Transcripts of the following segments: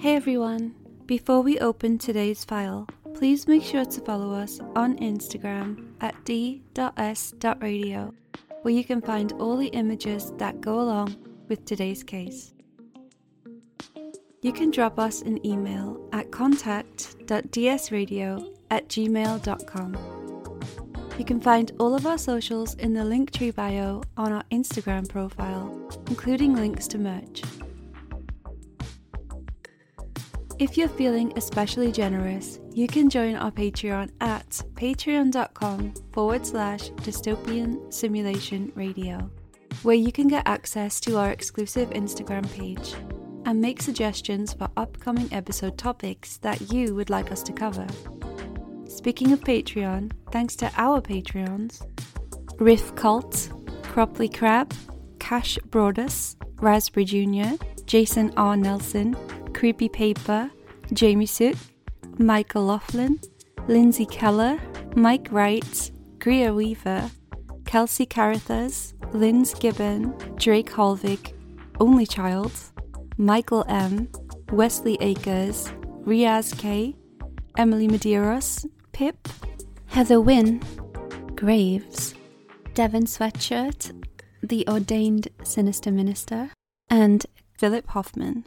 Hey everyone! Before we open today's file, please make sure to follow us on Instagram at d.s.radio, where you can find all the images that go along with today's case. You can drop us an email at contact.dsradio at gmail.com. You can find all of our socials in the Linktree bio on our Instagram profile, including links to merch. If you're feeling especially generous, you can join our Patreon at patreon.com forward slash dystopian simulation radio, where you can get access to our exclusive Instagram page and make suggestions for upcoming episode topics that you would like us to cover. Speaking of Patreon, thanks to our Patreons Riff Cult, Cropley Crab, Cash Broadus, Raspberry Jr., Jason R. Nelson, Creepy Paper, Jamie Sook, Michael Laughlin, Lindsay Keller, Mike Wright, Greer Weaver, Kelsey Carithas, Linz Gibbon, Drake Holvig, Only Child, Michael M, Wesley Akers, Riaz K, Emily Medeiros, Pip, Heather Wynne, Graves, Devon Sweatshirt, The Ordained Sinister Minister, and Philip Hoffman.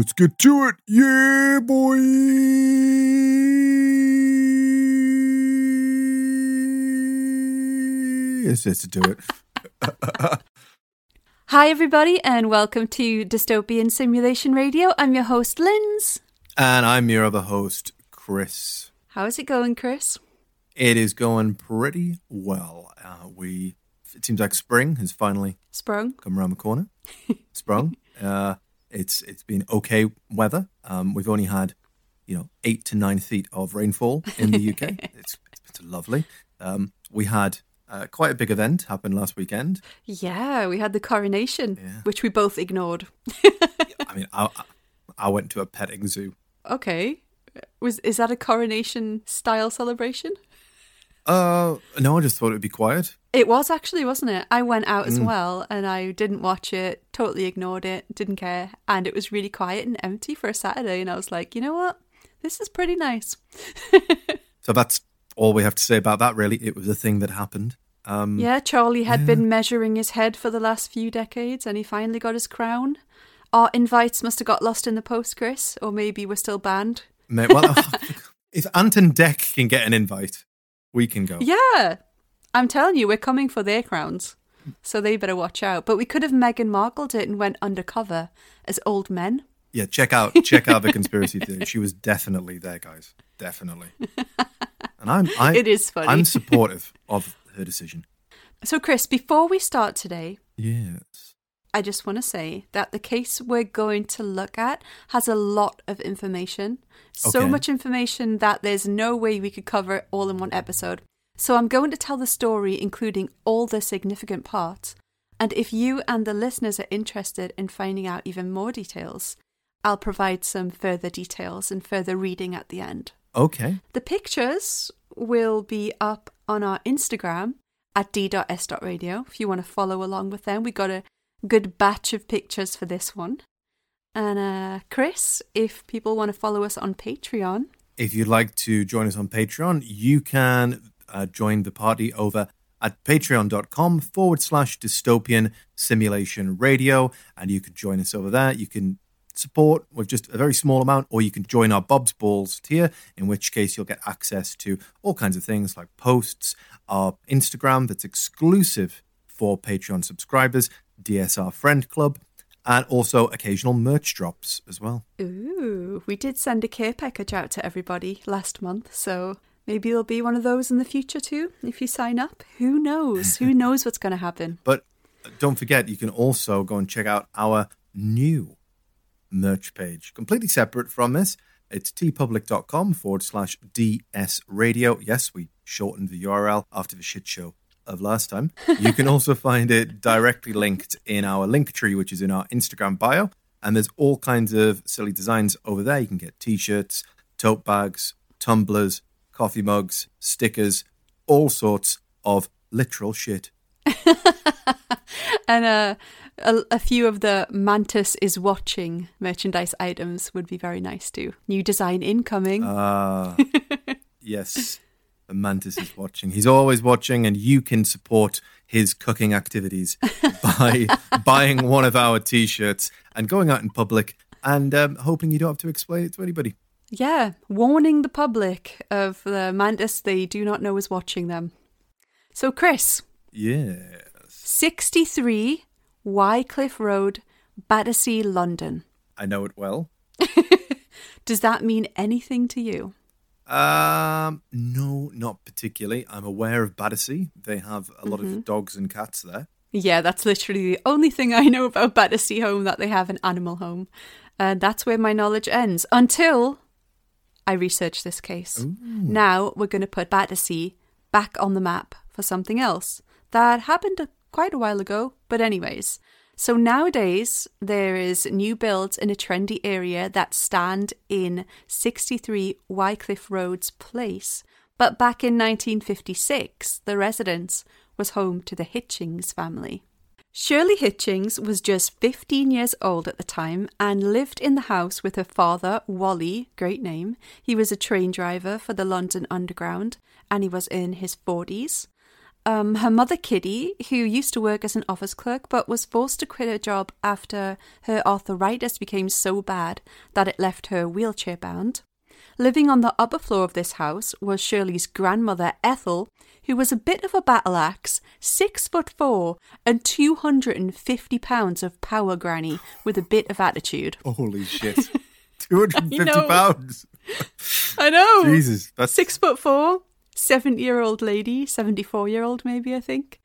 Let's get to it. Yeah, boy. Yes, yes, to do it. Hi, everybody, and welcome to Dystopian Simulation Radio. I'm your host, Linz. And I'm your other host, Chris. How is it going, Chris? It is going pretty well. Uh, we it seems like spring has finally Sprung. come around the corner. Sprung. Uh, it's it's been okay weather. Um, we've only had you know eight to nine feet of rainfall in the UK. it's, it's been lovely. Um, we had uh, quite a big event happen last weekend. Yeah, we had the coronation, Yeah. which we both ignored. I mean, I, I went to a petting zoo. Okay. Was is that a coronation style celebration? Uh, no, I just thought it'd be quiet. It was actually, wasn't it? I went out as well and I didn't watch it, totally ignored it, didn't care. And it was really quiet and empty for a Saturday. And I was like, you know what? This is pretty nice. So that's all we have to say about that. Really, it was a thing that happened. Um, Yeah, Charlie had been measuring his head for the last few decades and he finally got his crown. Our invites must have got lost in the post, Chris, or maybe we're still banned. ma- well, if Ant and Dec can get an invite, we can go. Yeah, I'm telling you, we're coming for their crowns. So they better watch out. But we could have Meghan Markled it and went undercover as old men. Yeah, check out check out the conspiracy theory. She was definitely there, guys. Definitely. And I'm I, It is funny. I'm supportive of her decision. So, Chris, before we start today, Yes. I just want to say that the case we're going to look at has a lot of information. So Okay. much information that there's no way we could cover it all in one episode. So I'm going to tell the story, including all the significant parts. And if you and the listeners are interested in finding out even more details, I'll provide some further details and further reading at the end. Okay. The pictures will be up on our Instagram at d.s.radio if you want to follow along with them. We got a good batch of pictures for this one. And uh, Chris, if people want to follow us on Patreon, If you'd like to join us on Patreon, you can uh, join the party over at patreon.com forward slash dystopian simulation radio. And you can join us over there. You can support with just a very small amount, or you can join our Bob's Balls tier, in which case you'll get access to all kinds of things like posts, our Instagram that's exclusive for Patreon subscribers, DSR Friend Club, and also occasional merch drops as well. Ooh, we did send a care package out to everybody last month, so maybe there'll be one of those in the future too if you sign up. Who knows? Who knows what's going to happen? But don't forget, you can also go and check out our new merch page, completely separate from this. It's teepublic.com forward slash DS radio. Yes, we shortened the URL after the shit show of last time. You can also find it directly linked in our link tree, which is in our Instagram bio. And there's all kinds of silly designs over there. You can get t shirts, tote bags, tumblers, coffee mugs, stickers, all sorts of literal shit. and uh, a, a few of the Mantis is watching merchandise items would be very nice too. New design incoming. Ah, yes. Mantis is watching. He's always watching, and you can support his cooking activities by buying one of our t shirts and going out in public and um, hoping you don't have to explain it to anybody. yeah, warning the public of the Mantis they do not know is watching them. So, Chris, Yes. 63 Wycliffe Road, Battersea, London. I know it well. Does that mean anything to you? Um, no, not particularly. I'm aware of Battersea. They have a lot of dogs and cats there. Yeah, that's literally the only thing I know about Battersea Home that they have an animal home. And that's where my knowledge ends until I research this case. Now we're going to put Battersea back on the map for something else that happened quite a while ago. But, anyways, so nowadays there is new builds in a trendy area that stand in 63 Wycliffe Road's place. But back in 1956, the residence was home to the Hitchings family. Shirley Hitchings was just 15 years old at the time and lived in the house with her father, Wally, great name. He was a train driver for the London Underground and he was in his 40s. Um, her mother, Kitty, who used to work as an office clerk but was forced to quit her job after her arthritis became so bad that it left her wheelchair bound. Living on the upper floor of this house was Shirley's grandmother, Ethel, who was a bit of a battle axe, six foot four and 250 pounds of power granny with a bit of attitude. Holy shit. 250 know. pounds. I know. Jesus. That's Six foot four, 70 year old lady, 74 year old, maybe, I think.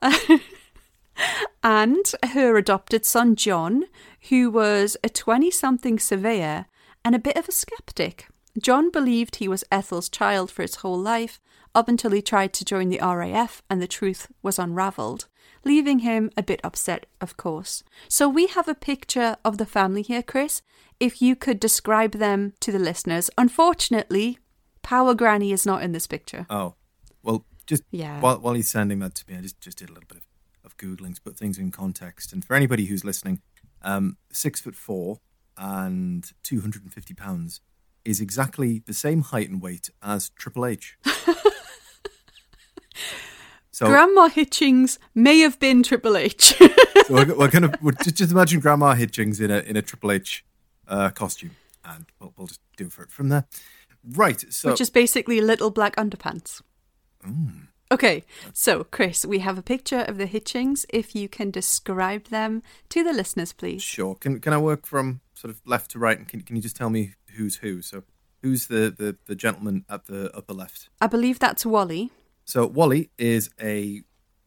and her adopted son, John, who was a 20 something surveyor and a bit of a skeptic. John believed he was Ethel's child for his whole life, up until he tried to join the RAF and the truth was unravelled, leaving him a bit upset, of course. So we have a picture of the family here, Chris. If you could describe them to the listeners. Unfortunately, Power Granny is not in this picture. Oh, well, just Yeah. while, while he's sending that to me, I just, just did a little bit of, of Googling to put things in context. And for anybody who's listening, um, six foot four and 250 pounds is exactly the same height and weight as Triple H. so, Grandma Hitchings may have been Triple H. so we're, we're gonna we're just, just imagine Grandma Hitchings in a in a Triple H uh, costume, and we'll, we'll just do it from there. Right. So which is basically little black underpants. Hmm. Okay, so Chris, we have a picture of the Hitchings. If you can describe them to the listeners, please. Sure. Can can I work from sort of left to right? And can can you just tell me who's who? So who's the the, the gentleman at the upper left? I believe that's Wally. So Wally is a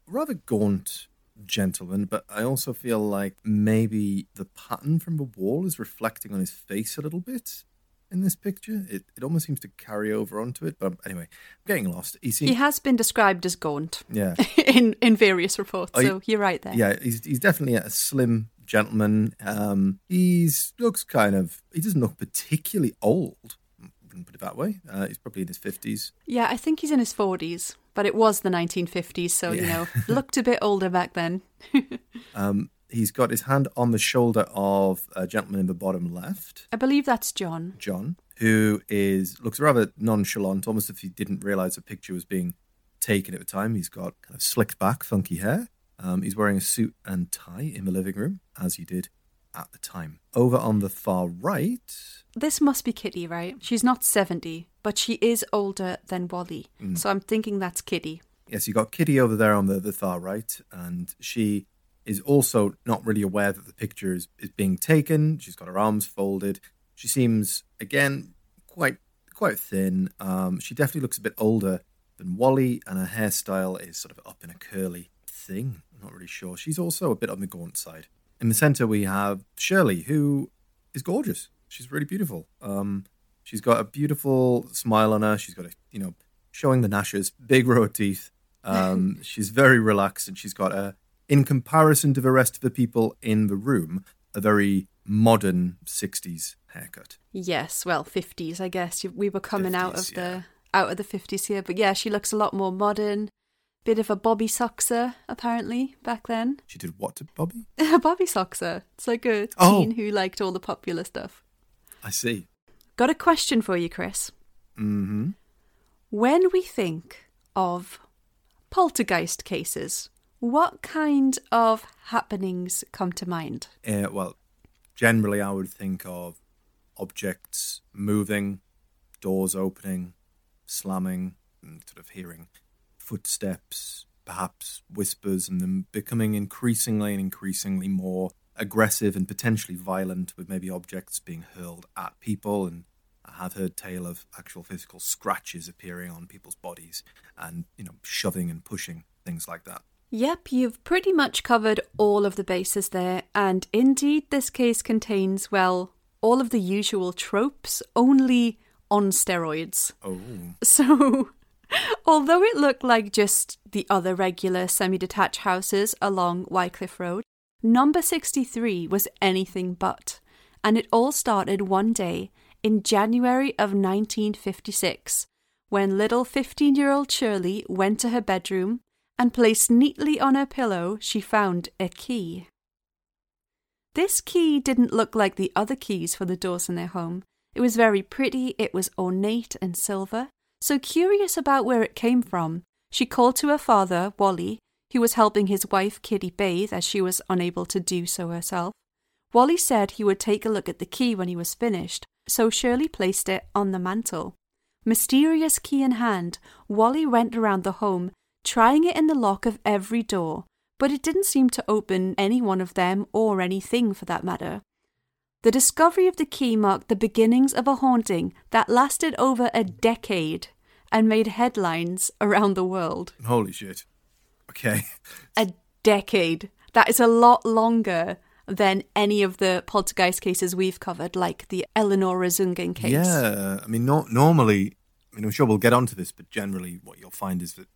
rather gaunt gentleman, but I also feel like maybe the pattern from the wall is reflecting on his face a little bit in this picture. It it almost seems to carry over onto it. But anyway, I'm getting lost. He seems, He has been described as gaunt yeah. in in various reports, so you're right there. Yeah, he's he's definitely a slim gentleman. Um, he's looks kind of he doesn't look particularly old. Wouldn't put it that way. Uh, he's probably in his fifties. Yeah, I think he's in his 40s, but it was the 1950s, so you know, looked a bit older back then. Um, he's got his hand on the shoulder of a gentleman in the bottom left, I believe that's John. John, who is looks rather nonchalant, almost if he didn't realize a picture was being taken at the time. He's got kind of slicked back, funky hair. Um, he's wearing a suit and tie in the living room, as he did at the time. Over on the far right, This must be Kitty, right? She's not 70, but she is older than Wally. Mm. So I'm thinking that's Kitty. Yes, you got Kitty over there on the, the far right, and she is also not really aware that the picture is, is being taken. She's got her arms folded. She seems, again, quite quite thin. Um, she definitely looks a bit older than Wally, and her hairstyle is sort of up in a curly thing. I'm not really sure. She's also a bit on the gaunt side. In the center, we have Shirley, who is gorgeous. She's really beautiful. Um, she's got a beautiful smile on her. She's got a, you know, showing the gnashes, big row of teeth. Um, she's very relaxed, and she's got a, in comparison to the rest of the people in the room, a very modern 60s haircut. Yes, well, 50s, I guess. We were coming 50s, out of yeah. the out of the 50s here, but yeah, she looks a lot more modern. Bit of a Bobby Soxer, apparently, back then. She did what to Bobby? A bobby Soxer. It's like a Oh. teen who liked all the popular stuff. I see. Got a question for you, Chris. Mm-hmm. When we think of poltergeist cases, what kind of happenings come to mind? Uh, well, generally, I would think of objects moving, doors opening, slamming, and sort of hearing footsteps, perhaps whispers, and them becoming increasingly and increasingly more aggressive and potentially violent, with maybe objects being hurled at people. And I have heard tale of actual physical scratches appearing on people's bodies, and you know, shoving and pushing things like that. Yep, you've pretty much covered all of the bases there, and indeed, this case contains, well, all of the usual tropes, only on steroids. Oh, So, although it looked like just the other regular semi detached houses along Wycliffe Road, number 63 was anything but. And it all started one day in January of 1956 when little 15 year old Shirley went to her bedroom and placed neatly on her pillow, she found a key. This key didn't look like the other keys for the doors in their home. It was very pretty, it was ornate and silver. So, curious about where it came from, she called to her father, Wally, who was helping his wife Kitty bathe as she was unable to do so herself. Wally said he would take a look at the key when he was finished, so Shirley placed it on the mantel. Mysterious key in hand, Wally went around the home, trying it in the lock of every door, but it didn't seem to open any one of them or anything for that matter. The discovery of the key marked the beginnings of a haunting that lasted over a decade and made headlines around the world. holy shit. Okay. A decade. That is a lot longer than any of the poltergeist cases we've covered, like the Eleonore Zugun case. Yeah, I mean, no, normally, I mean, I'm sure we'll get onto this, but generally, what you'll find is that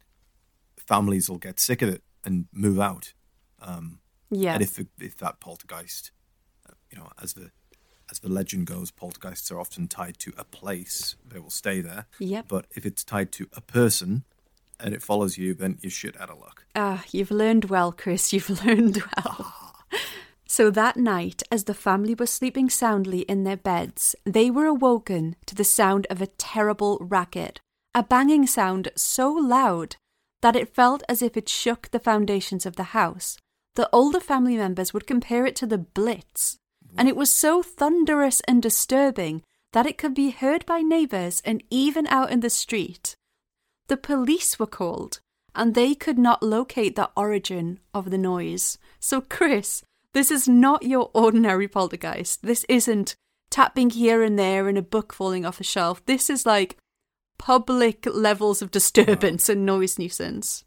families will get sick of it and move out. Um, Yeah. And if if that poltergeist, uh, you know, as the as the legend goes, poltergeists are often tied to a place; they will stay there. Yep. But if it's tied to a person and it follows you, then you're shit out of luck. Ah, you've learned well, Chris. You've learned well. so that night, as the family was sleeping soundly in their beds, they were awoken to the sound of a terrible racket, a banging sound so loud that it felt as if it shook the foundations of the house. The older family members would compare it to the Blitz, and it was so thunderous and disturbing that it could be heard by neighbours and even out in the street. The police were called, and they could not locate the origin of the noise. So, Chris, this is not your ordinary poltergeist. This isn't tapping here and there and a book falling off a shelf. This is like public levels of disturbance and noise nuisance.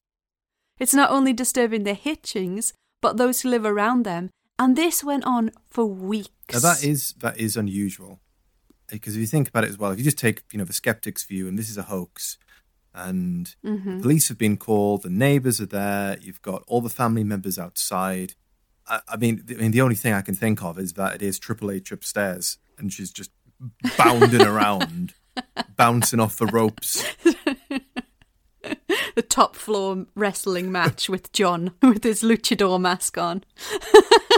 It's not only disturbing the hitchings, but those who live around them. And this went on for weeks. Now that is that is unusual because if you think about it as well, if you just take you know the skeptic's view, and this is a hoax, and mm-hmm. the police have been called, the neighbours are there, you've got all the family members outside. I, I mean, I mean, the only thing I can think of is that it is Triple H upstairs, and she's just bounding around, bouncing off the ropes. the top floor wrestling match with John with his luchador mask on.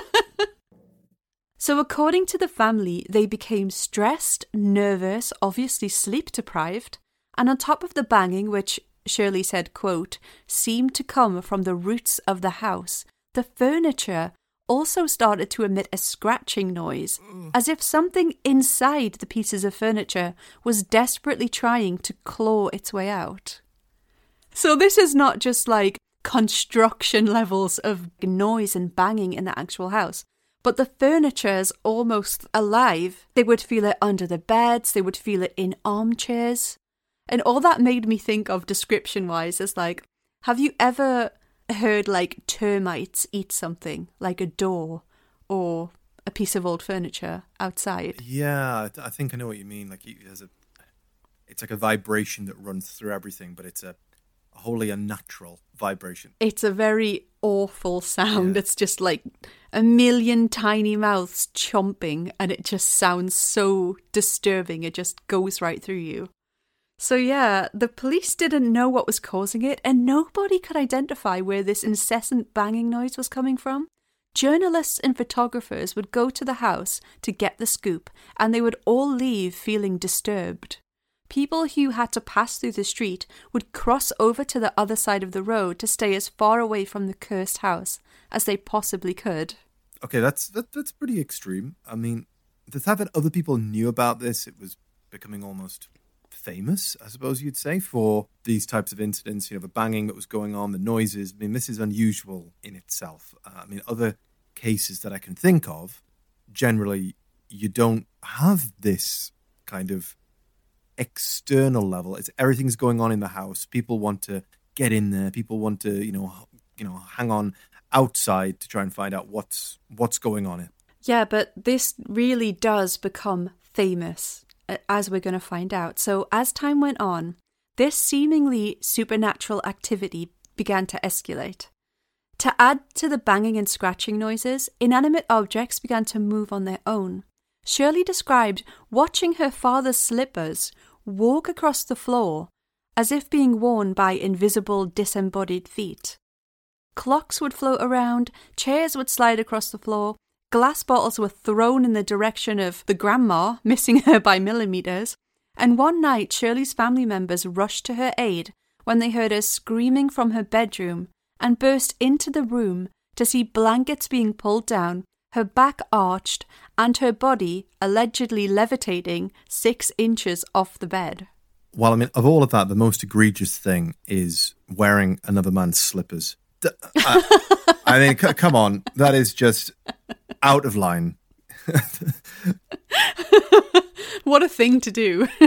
so, according to the family, they became stressed, nervous, obviously sleep deprived, and on top of the banging, which Shirley said, quote, seemed to come from the roots of the house, the furniture also started to emit a scratching noise, mm. as if something inside the pieces of furniture was desperately trying to claw its way out. So this is not just like construction levels of noise and banging in the actual house. But the furniture is almost alive. They would feel it under the beds, they would feel it in armchairs. And all that made me think of description wise is like, have you ever heard like termites eat something, like a door or a piece of old furniture outside? Yeah, I think I know what you mean. Like, there's a, it's like a vibration that runs through everything, but it's a wholly unnatural vibration. It's a very awful sound. Yeah. It's just like a million tiny mouths chomping, and it just sounds so disturbing. It just goes right through you. So, yeah, the police didn't know what was causing it, and nobody could identify where this incessant banging noise was coming from. Journalists and photographers would go to the house to get the scoop, and they would all leave feeling disturbed. People who had to pass through the street would cross over to the other side of the road to stay as far away from the cursed house as they possibly could. Okay, that's that, that's pretty extreme. I mean, the fact that other people knew about this, it was becoming almost famous, I suppose you'd say, for these types of incidents. You know, the banging that was going on, the noises. I mean, this is unusual in itself. Uh, I mean, other cases that I can think of, generally, you don't have this kind of external level. It's everything's going on in the house. People want to get in there. People want to, you know, you know, hang on outside to try and find out what's what's going on. Yeah, but this really does become famous Uh, as we're going to find out. So, as time went on, this seemingly supernatural activity began to escalate. To add to the banging and scratching noises, inanimate objects began to move on their own. Shirley described watching her father's slippers walk across the floor as if being worn by invisible, disembodied feet. Clocks would float around, chairs would slide across the floor, Glass bottles were thrown in the direction of the grandma, missing her by millimeters. And one night, Shirley's family members rushed to her aid when they heard her screaming from her bedroom and burst into the room to see blankets being pulled down, her back arched, and her body allegedly levitating six inches off the bed. Well, I mean, of all of that, the most egregious thing is wearing another man's slippers. Uh, I mean, c- come on, that is just out of line. what a thing to do.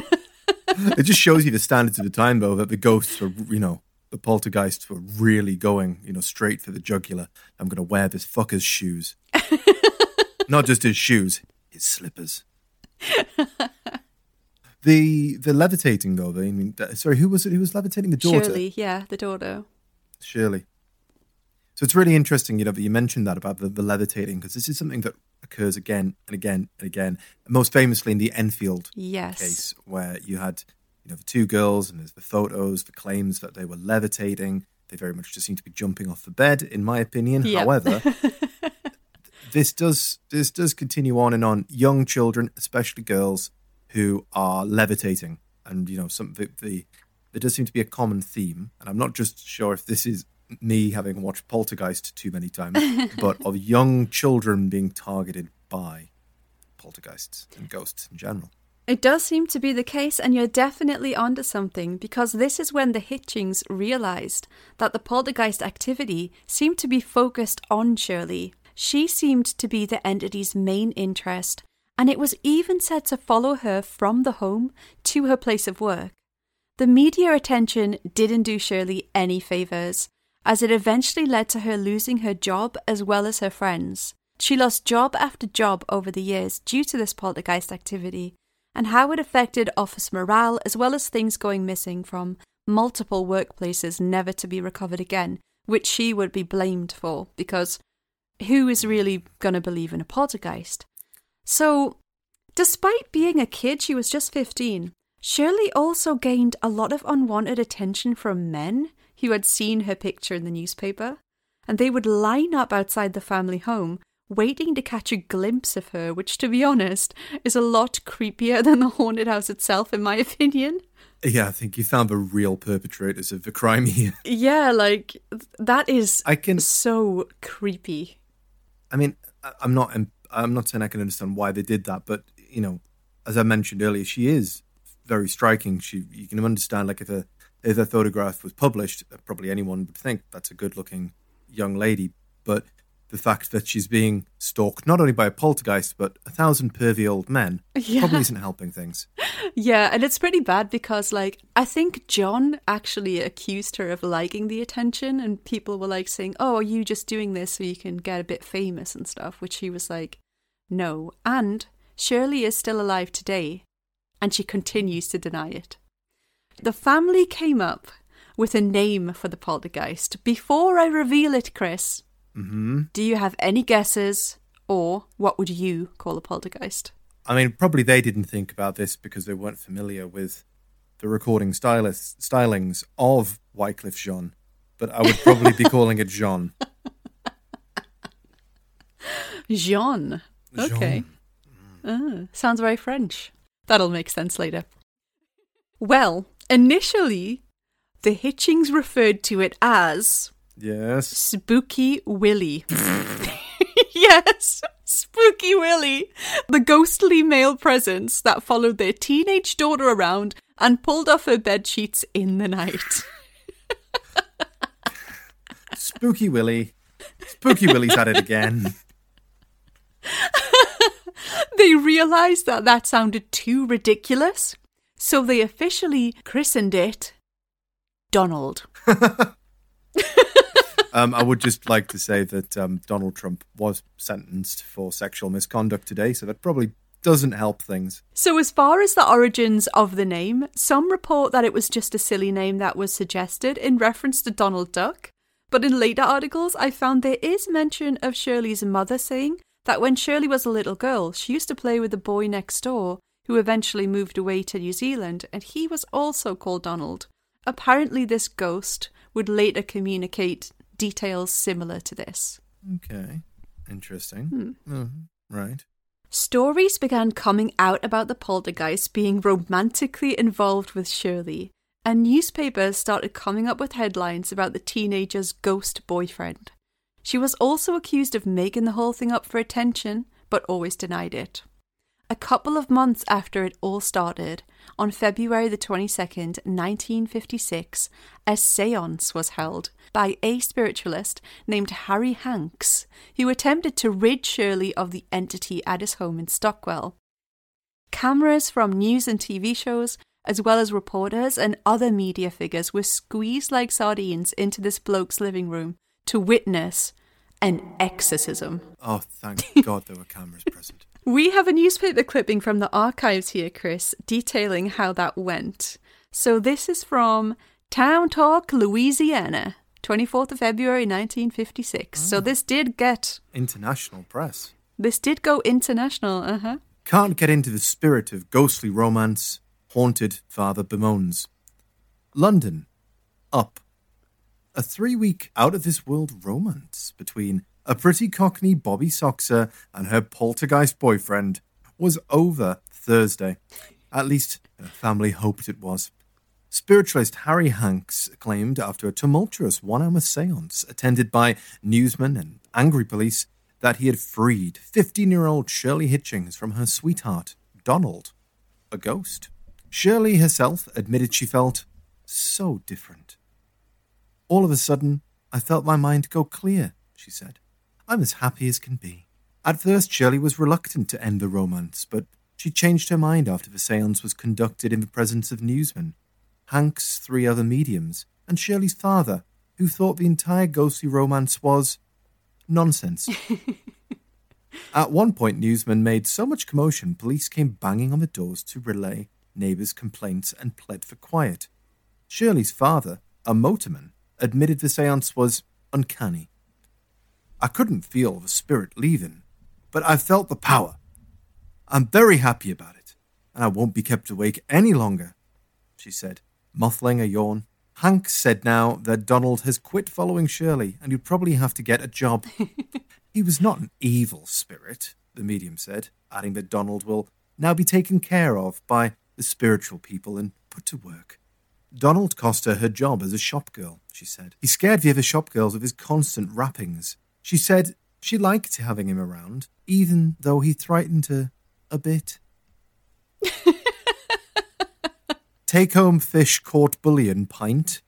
it just shows you the standards of the time, though, that the ghosts were, you know, the poltergeists were really going, you know, straight for the jugular. I'm going to wear this fucker's shoes. Not just his shoes, his slippers. the the levitating though, I mean, sorry, who was it? Who was levitating? The daughter. Shirley, yeah, the daughter. Shirley. So it's really interesting, you know, that you mentioned that about the, the levitating because this is something that occurs again and again and again. Most famously in the Enfield yes. case, where you had, you know, the two girls and there's the photos, the claims that they were levitating. They very much just seem to be jumping off the bed, in my opinion. Yep. However, this does this does continue on and on. Young children, especially girls, who are levitating, and you know, some the, the there does seem to be a common theme, and I'm not just sure if this is me having watched Poltergeist too many times, but of young children being targeted by poltergeists and ghosts in general. It does seem to be the case, and you're definitely onto something because this is when the Hitchings realized that the poltergeist activity seemed to be focused on Shirley. She seemed to be the entity's main interest, and it was even said to follow her from the home to her place of work. The media attention didn't do Shirley any favours, as it eventually led to her losing her job as well as her friends. She lost job after job over the years due to this poltergeist activity, and how it affected office morale as well as things going missing from multiple workplaces never to be recovered again, which she would be blamed for because who is really going to believe in a poltergeist? So, despite being a kid, she was just 15. Shirley also gained a lot of unwanted attention from men who had seen her picture in the newspaper, and they would line up outside the family home waiting to catch a glimpse of her, which, to be honest, is a lot creepier than the haunted house itself, in my opinion. Yeah, I think you found the real perpetrators of the crime here. Yeah, like that is I can so creepy. I mean, I'm not I'm not saying I can understand why they did that, but you know, as I mentioned earlier, she is very striking. She you can understand like if a if their photograph was published, probably anyone would think that's a good looking young lady. But the fact that she's being stalked not only by a poltergeist but a thousand pervy old men Yeah. probably isn't helping things. Yeah, and it's pretty bad because, like, I think John actually accused her of liking the attention, and people were like saying, Oh, are you just doing this so you can get a bit famous and stuff? Which she was like, No. And Shirley is still alive today, and she continues to deny it. The family came up with a name for the poltergeist. Before I reveal it, Chris, hmm do you have any guesses, or what would you call a poltergeist? I mean, probably they didn't think about this because they weren't familiar with the recording stylist, stylings of Wyclef Jean. But I would probably be calling it Jean. Jean. Okay. Ah, sounds very French. That'll make sense later. Well, initially, the Hitchings referred to it as Yes. Spooky Willie. yes, Spooky Willie. The ghostly male presence that followed their teenage daughter around and pulled off her bed sheets in the night. Spooky Willie. Spooky Willie's at it again. they realized that that sounded too ridiculous, so they officially christened it Donald. Um, I would just like to say that um, Donald Trump was sentenced for sexual misconduct today, so that probably doesn't help things. So, as far as the origins of the name, some report that it was just a silly name that was suggested in reference to Donald Duck. But in later articles, I found there is mention of Shirley's mother saying that when Shirley was a little girl, she used to play with the boy next door, who eventually moved away to New Zealand, and he was also called Donald. Apparently, this ghost would later communicate details similar to this. Okay. Interesting. Mhm. Right. Stories began coming out about the poltergeist being romantically involved with Shirley, and newspapers started coming up with headlines about the teenager's ghost boyfriend. She was also accused of making the whole thing up for attention, but always denied it. A couple of months after it all started, on February the 22nd, 1956, a seance was held by a spiritualist named Harry Hanks, who attempted to rid Shirley of the entity at his home in Stockwell. Cameras from news and TV shows, as well as reporters and other media figures, were squeezed like sardines into this bloke's living room to witness an exorcism. Oh, thank God there were cameras present. We have a newspaper clipping from the archives here, Chris, detailing how that went. So this is from Town Talk, Louisiana, 24th of February 1956. So this did get International press. this did go international, uh-huh. Can't get into the spirit of ghostly romance. Haunted father bemoans. London. Up. A three week out of this world romance between a pretty cockney Bobby Soxer and her poltergeist boyfriend was over Thursday. At least her family hoped it was. Spiritualist Harry Hanks claimed after a tumultuous one hour seance attended by newsmen and angry police that he had freed 15 year old Shirley Hitchings from her sweetheart, Donald, a ghost. Shirley herself admitted she felt so different. All of a sudden, I felt my mind go clear, she said. I'm as happy as can be. At first, Shirley was reluctant to end the romance, but she changed her mind after the seance was conducted in the presence of newsmen, Hank's three other mediums, and Shirley's father, who thought the entire ghostly romance was nonsense. At one point, newsmen made so much commotion, police came banging on the doors to relay neighbours' complaints and pled for quiet. Shirley's father, a motorman, admitted the seance was uncanny. I couldn't feel the spirit leaving, but I felt the power. I'm very happy about it, and I won't be kept awake any longer, she said, muffling a yawn. Hank said now that Donald has quit following Shirley and he'd probably have to get a job. he was not an evil spirit, the medium said, adding that Donald will now be taken care of by the spiritual people and put to work. Donald cost her her job as a shop girl, she said. He scared the other shop girls of his constant rappings. She said she liked having him around, even though he frightened her a bit. Take home fish court bouillon pint.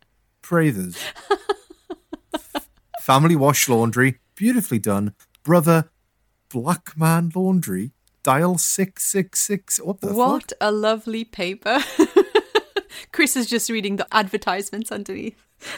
Prathers. Family wash laundry. Beautifully done. Brother Black Man Laundry. Dial 666. What the What fuck? a lovely paper. Chris is just reading the advertisements underneath.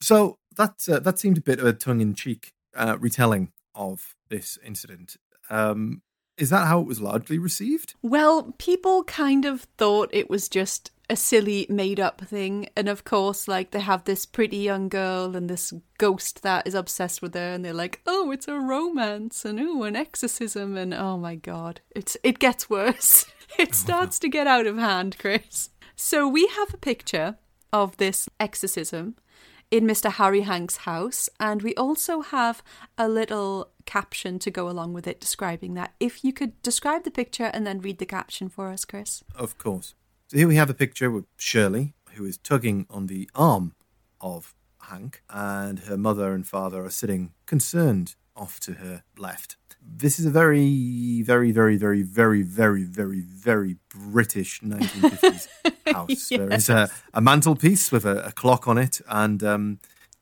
So that, uh, that seemed a bit of a tongue in cheek uh, retelling of this incident. Um, is that how it was largely received? Well, people kind of thought it was just a silly made up thing. And of course, like they have this pretty young girl and this ghost that is obsessed with her and they're like, "Oh, it's a romance and oh, an exorcism." And oh my god, it's it gets worse. It starts to get out of hand, Chris. So we have a picture of this exorcism in Mr. Harry Hank's house, and we also have a little caption to go along with it describing that. If you could describe the picture and then read the caption for us, Chris. Of course. So here we have a picture with Shirley, who is tugging on the arm of Hank, and her mother and father are sitting concerned off to her left. This is a very, very, very, very, very, very, very, very British 1950s house. There is a, a mantelpiece with a, a clock on it and um,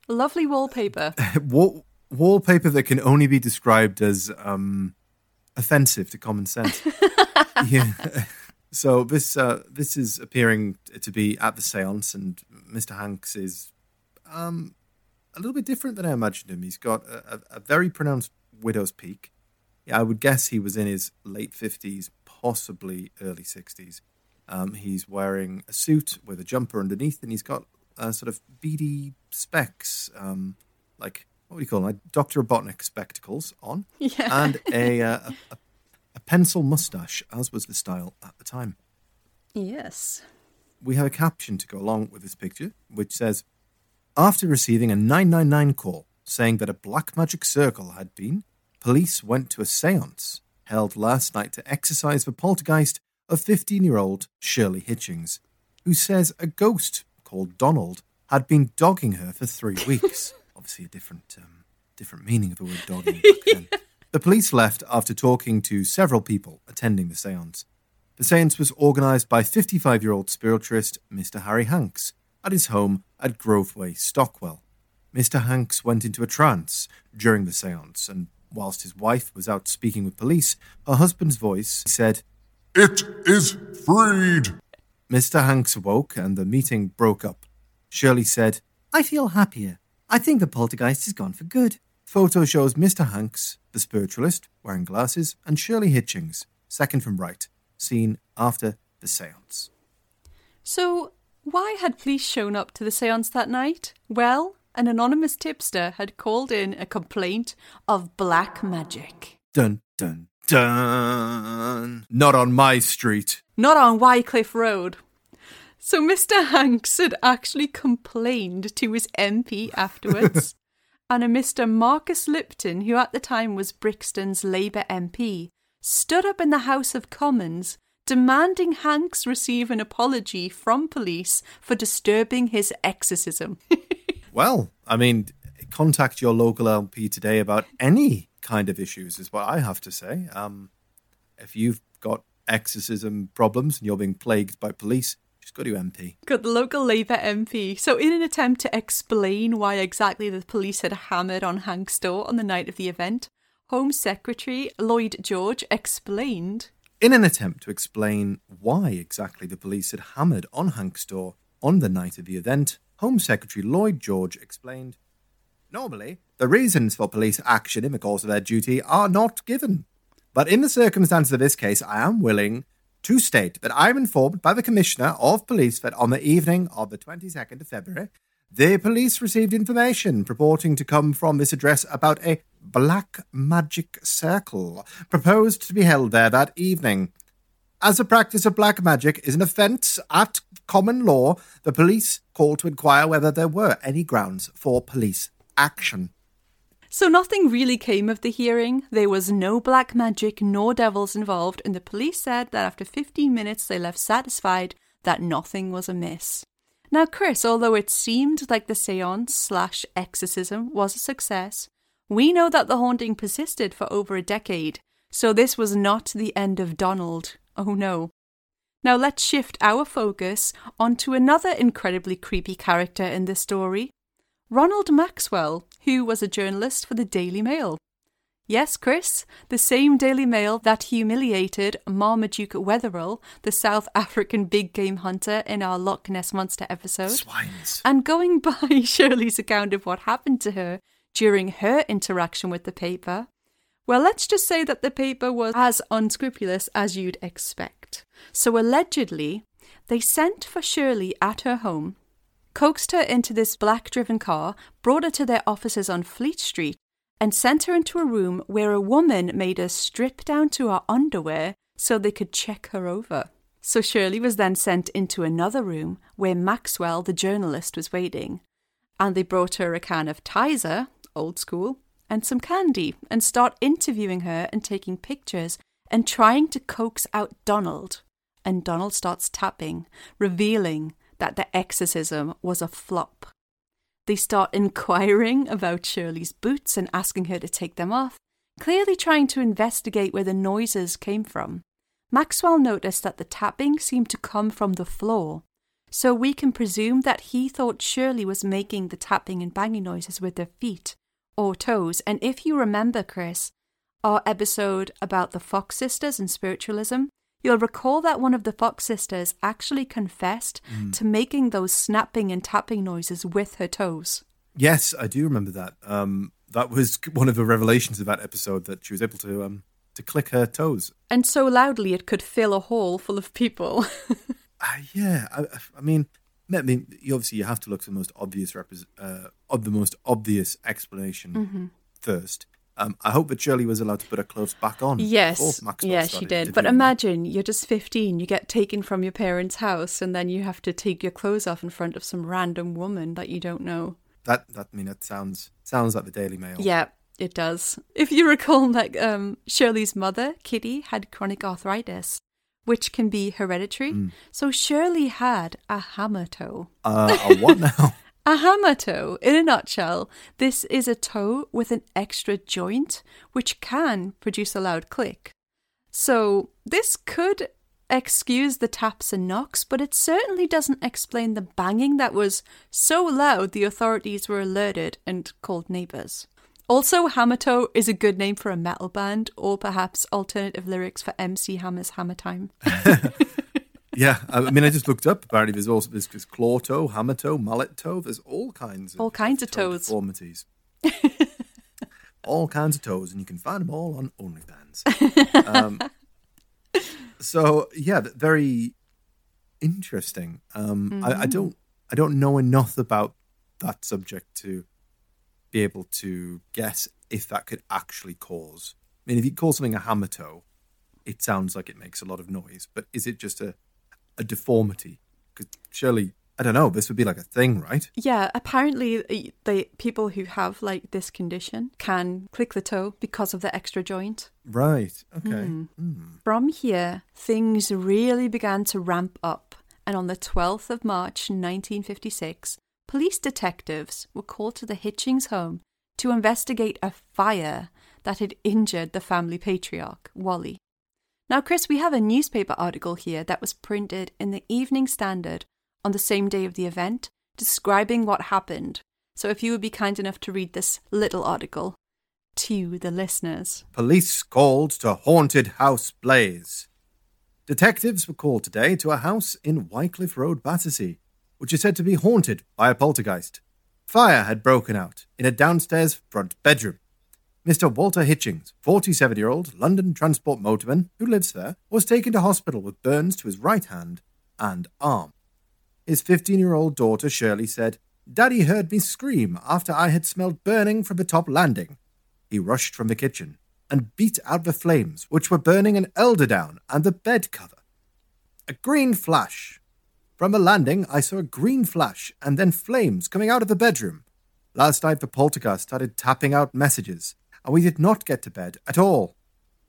Lovely wallpaper. wall- wallpaper that can only be described as um, offensive to common sense. yeah. So this uh, this is appearing to be at the séance, and Mr. Hanks is um, a little bit different than I imagined him. He's got a, a very pronounced widow's peak. Yeah, I would guess he was in his late fifties, possibly early sixties. Um, he's wearing a suit with a jumper underneath, and he's got uh, sort of beady specs, um, like what do you call them? Like Doctor Robotnik spectacles on, Yeah. and a, uh, a, a a pencil mustache, as was the style at the time. yes. We have a caption to go along with this picture, which says, "After receiving a 999 call saying that a black magic circle had been, police went to a séance held last night to exorcise the poltergeist of 15-year-old Shirley Hitchings, who says a ghost called Donald had been dogging her for three weeks. Obviously, a different um, different meaning of the word dogging. back then. The police left after talking to several people attending the séance. The séance was organised by 55 year old spiritualist Mr. Harry Hanks at his home at Groveway, Stockwell. Mr. Hanks went into a trance during the séance, and whilst his wife was out speaking with police, her husband's voice said, It is freed. Mr. Hanks awoke and the meeting broke up. Shirley said, I feel happier. I think the poltergeist is gone for good. Photo shows Mr. Hanks, the spiritualist, wearing glasses, and Shirley Hitchings, second from right, seen after the seance. So, why had police shown up to the seance that night? Well, an anonymous tipster had called in a complaint of black magic. Dun dun dun. Not on my street. Not on Wycliffe Road. So Mr. Hanks had actually complained to his MP afterwards. and a Mr. Marcus Lipton, who at the time was Brixton's Labour MP, stood up in the House of Commons demanding Hanks receive an apology from police for disturbing his exorcism. Well, I mean, contact your local LP today about any kind of issues, is what I have to say. Um, if you've got exorcism problems and you're being plagued by police, just go to your MP. Got the local Labour MP. So, in an attempt to explain why exactly the police had hammered on Hank's door on the night of the event, Home Secretary Lloyd George explained In an attempt to explain why exactly the police had hammered on Hank's door on the night of the event, Home Secretary Lloyd George explained Normally, the reasons for police action in the course of their duty are not given. But in the circumstances of this case, I am willing to state that I am informed by the Commissioner of Police that on the evening of the 22nd of February, the police received information purporting to come from this address about a black magic circle proposed to be held there that evening. As the practice of black magic is an offence at common law, the police called to inquire whether there were any grounds for police action. So nothing really came of the hearing. There was no black magic nor devils involved, and the police said that after 15 minutes they left satisfied that nothing was amiss. Now, Chris, although it seemed like the seance slash exorcism was a success, we know that the haunting persisted for over a decade, so this was not the end of Donald. Oh no. Now let's shift our focus onto another incredibly creepy character in this story Ronald Maxwell, who was a journalist for the Daily Mail. Yes, Chris, the same Daily Mail that humiliated Marmaduke Wetherell, the South African big game hunter in our Loch Ness Monster episode. Swines. And going by Shirley's account of what happened to her during her interaction with the paper, well, let's just say that the paper was as unscrupulous as you'd expect. So allegedly, they sent for Shirley at her home, coaxed her into this black driven car, brought her to their offices on Fleet Street, and sent her into a room where a woman made her strip down to her underwear so they could check her over. So Shirley was then sent into another room where Maxwell, the journalist, was waiting, and they brought her a can of Tizer, old school, and some candy, and start interviewing her and taking pictures and trying to coax out Donald. And Donald starts tapping, revealing that the exorcism was a flop. They start inquiring about Shirley's boots and asking her to take them off, clearly trying to investigate where the noises came from. Maxwell noticed that the tapping seemed to come from the floor, so we can presume that he thought Shirley was making the tapping and banging noises with her feet or toes. And if you remember, Chris, our episode about the Fox sisters and spiritualism, you'll recall that one of the Fox sisters actually confessed to making those snapping and tapping noises with her toes. Yes, I do remember that. Um, that was one of the revelations of that episode that she was able to um, to click her toes. And so loudly it could fill a hall full of people. Uh, yeah, I, I mean, I mean, obviously you have to look for the most obvious repres uh, of the most obvious explanation Mm-hmm. first. Um, I hope that Shirley was allowed to put her clothes back on. Yes, yeah, she started did. But her. imagine you're just 15, you get taken from your parents' house, and then you have to take your clothes off in front of some random woman that you don't know. that that I mean that sounds sounds like the Daily Mail. Yeah, it does. If you recall, like um, Shirley's mother, Kitty, had chronic arthritis, which can be hereditary. Mm. So Shirley had a hammer toe. Uh, a what now? A hammer toe, in a nutshell, this is a toe with an extra joint which can produce a loud click. So, this could excuse the taps and knocks, but it certainly doesn't explain the banging that was so loud the authorities were alerted and called neighbours. Also, Hammer Toe is a good name for a metal band, or perhaps alternative lyrics for MC Hammer's Hammer Time. yeah, I mean, I just looked up. Apparently, there's also there's, there's claw toe, hammer toe, mallet toe. There's all kinds of All kinds of toe toes. deformities. all kinds of toes, and you can find them all on OnlyFans. um, so yeah, very interesting. Um, I, I don't I don't know enough about that subject to be able to guess if that could actually cause. I mean, if you call something a hammer toe, it sounds like it makes a lot of noise, but is it just a a deformity? Because surely, I don't know. This would be like a thing, right? Yeah, apparently uh, the people who have like this condition can click the toe because of the extra joint. Right. Okay. From here, things really began to ramp up, and on the 12th of March 1956, police detectives were called to the Hitchings home to investigate a fire that had injured the family patriarch, Wally. Now, Chris, we have a newspaper article here that was printed in the Evening Standard on the same day of the event, describing what happened. So, if you would be kind enough to read this little article to the listeners. Police called to haunted house blaze. Detectives were called today to a house in Wycliffe Road, Battersea, which is said to be haunted by a poltergeist. Fire had broken out in a downstairs front bedroom. Mr. Walter Hitchings, 47 year old London transport motorman who lives there, was taken to hospital with burns to his right hand and arm. His 15 year old daughter Shirley said, Daddy heard me scream after I had smelled burning from the top landing. He rushed from the kitchen and beat out the flames, which were burning an eiderdown and the bed cover. A green flash. From the landing, I saw a green flash and then flames coming out of the bedroom. Last night, the poltergeist started tapping out messages, and we did not get to bed at all.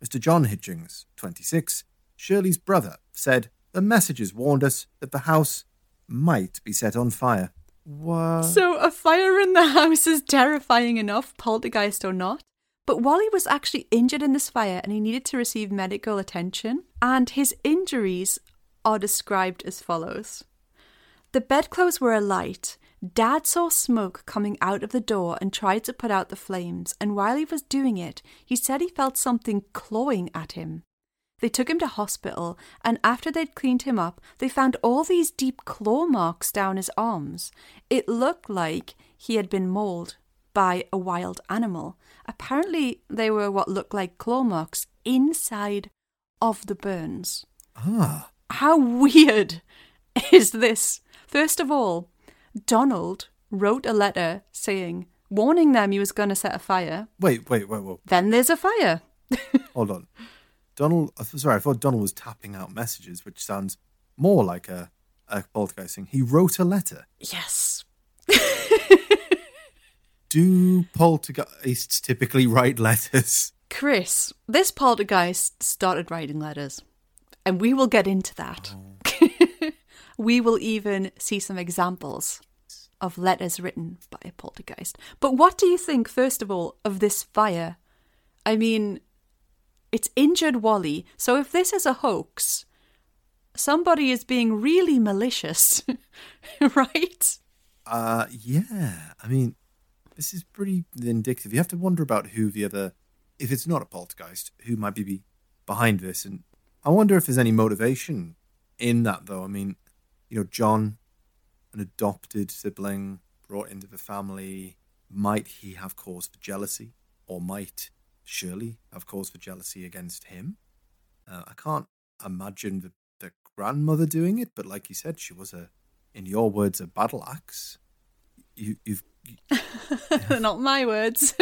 Mr. John Hitchings, 26, Shirley's brother, said the messages warned us that the house might be set on fire. What? So, a fire in the house is terrifying enough, poltergeist or not. But Wally was actually injured in this fire and he needed to receive medical attention. And his injuries are described as follows The bedclothes were alight. Dad saw smoke coming out of the door and tried to put out the flames, and while he was doing it, he said he felt something clawing at him. They took him to hospital, and after they'd cleaned him up, they found all these deep claw marks down his arms. It looked like he had been mauled by a wild animal. Apparently, they were what looked like claw marks inside of the burns. Ah, How weird is this? First of all, Donald wrote a letter saying, warning them he was going to set a fire. wait, wait, wait, wait. Then there's a fire. Hold on. Donald, sorry, I thought Donald was tapping out messages, which sounds more like a, a poltergeist thing. He wrote a letter. Yes. Do poltergeists typically write letters? Chris, this poltergeist started writing letters, and we will get into that. we will even see some examples of letters written by a poltergeist. But what do you think, first of all, of this fire? I mean, it's injured Wally, so if this is a hoax, somebody is being really malicious, right? Uh, yeah. I mean, this is pretty indicative. You have to wonder about who the other, if it's not a poltergeist, who might be behind this. And I wonder if there's any motivation in that, though. I mean, you know, John, an adopted sibling brought into the family, might he have cause for jealousy? Or might Shirley have cause for jealousy against him? Uh, I can't imagine the, the grandmother doing it, but like you said, she was a, in your words, a battle axe. You, you've Not my words.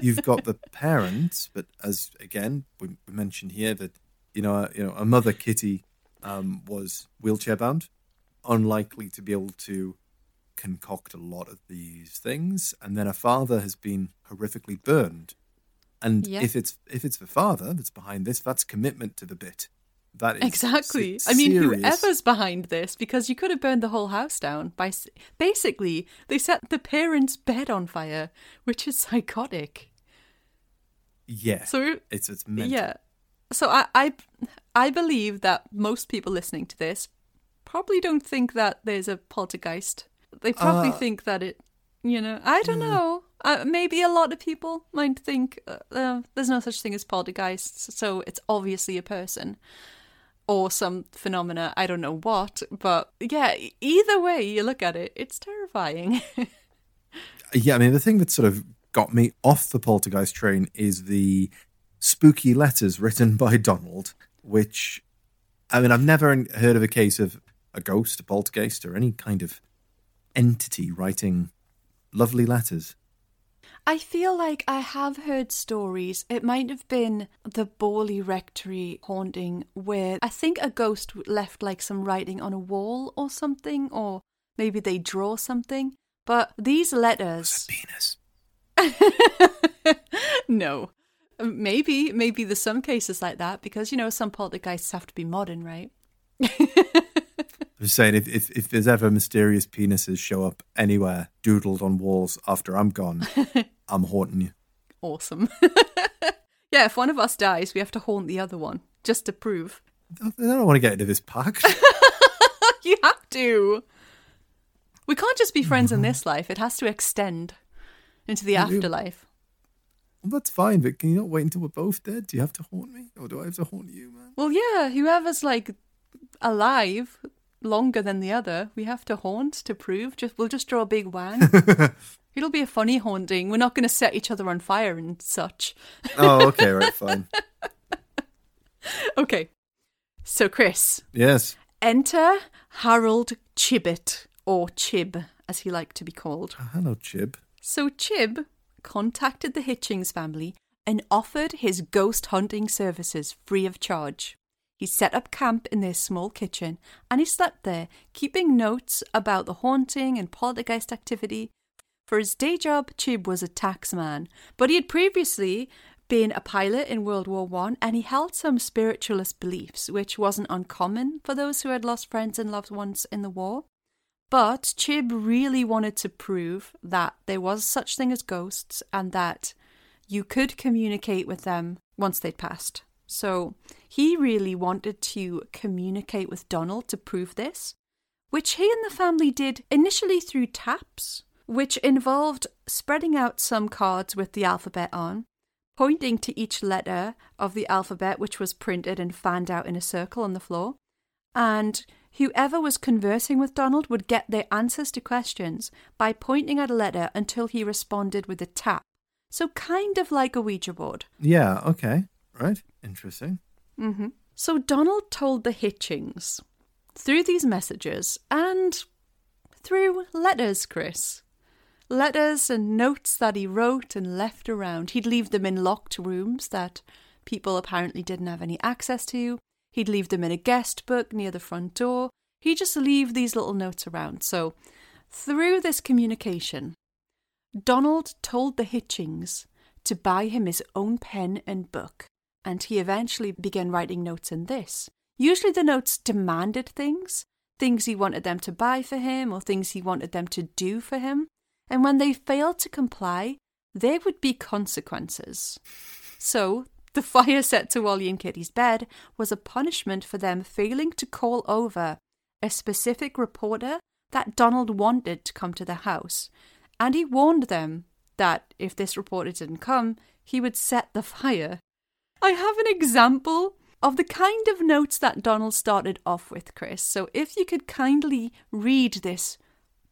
you've got the parents, but as again we, we mentioned here that you know you know a mother Kitty um, was wheelchair bound, unlikely to be able to concoct a lot of these things, and then a father has been horrifically burned, and Yeah. if it's if it's the father that's behind this, that's commitment to the bit. That is Exactly. se- I mean, serious. whoever's behind this, because you could have burned the whole house down by. s- Basically, they set the parents' bed on fire, which is psychotic. yeah, So it's it's mental. yeah, so I, I, I believe that most people listening to this probably don't think that there's a poltergeist. They probably Uh, think that it, you know, I don't know. Uh, maybe a lot of people might think uh, uh, there's no such thing as poltergeists, so it's obviously a person or some phenomena. I don't know what, but yeah, either way you look at it, it's terrifying. yeah, I mean, the thing that sort of got me off the poltergeist train is the spooky letters written by Donald, which, I mean, I've never heard of a case of a ghost, a poltergeist, or any kind of entity writing lovely letters. I feel like I have heard stories. It might have been the Borley Rectory haunting where I think a ghost left like some writing on a wall or something, or maybe they draw something. But these letters. Penis. no. Maybe, maybe there's some cases like that because, you know, some poltergeists have to be modern, right? I'm just saying, if, if, if there's ever mysterious penises show up anywhere, doodled on walls after I'm gone, I'm haunting you. Awesome. yeah, if one of us dies, we have to haunt the other one just to prove. I don't want to get into this pact. you have to. We can't just be friends in this life. It has to extend into the afterlife. Well, that's fine, but can you not wait until we're both dead? Do you have to haunt me? Or do I have to haunt you, man? Well, yeah, whoever's like alive longer than the other, we have to haunt to prove. Just we'll just draw a big wang. It'll be a funny haunting. We're not going to set each other on fire and such. Oh, okay, right, fine. Okay. So, Chris, Yes. enter Harold Chibbett, or Chib, as he liked to be called. Oh, hello, Chib. So Chib contacted the Hitchings family and offered his ghost hunting services free of charge. He set up camp in their small kitchen and he slept there, keeping notes about the haunting and poltergeist activity. For his day job, Chib was a taxman, but he had previously been a pilot in World War One, and he held some spiritualist beliefs, which wasn't uncommon for those who had lost friends and loved ones in the war. But Chib really wanted to prove that there was such thing as ghosts and that you could communicate with them once they'd passed. So he really wanted to communicate with Donald to prove this, which he and the family did initially through taps, which involved spreading out some cards with the alphabet on, pointing to each letter of the alphabet, which was printed and fanned out in a circle on the floor. And whoever was conversing with Donald would get their answers to questions by pointing at a letter until he responded with a tap. So, kind of like a Ouija board. Yeah, okay. Right. Interesting. Mm-hmm. So, Donald told the Hitchings through these messages and through letters, Chris. Letters and notes that he wrote and left around. He'd leave them in locked rooms that people apparently didn't have any access to. He'd leave them in a guest book near the front door. He'd just leave these little notes around. So, through this communication, Donald told the Hitchings to buy him his own pen and book, and he eventually began writing notes in this. Usually, the notes demanded things things he wanted them to buy for him or things he wanted them to do for him. And when they failed to comply, there would be consequences. So, the fire set to Wally and Kitty's bed was a punishment for them failing to call over a specific reporter that Donald wanted to come to the house. And he warned them that if this reporter didn't come, he would set the fire. I have an example of the kind of notes that Donald started off with, Chris. So if you could kindly read this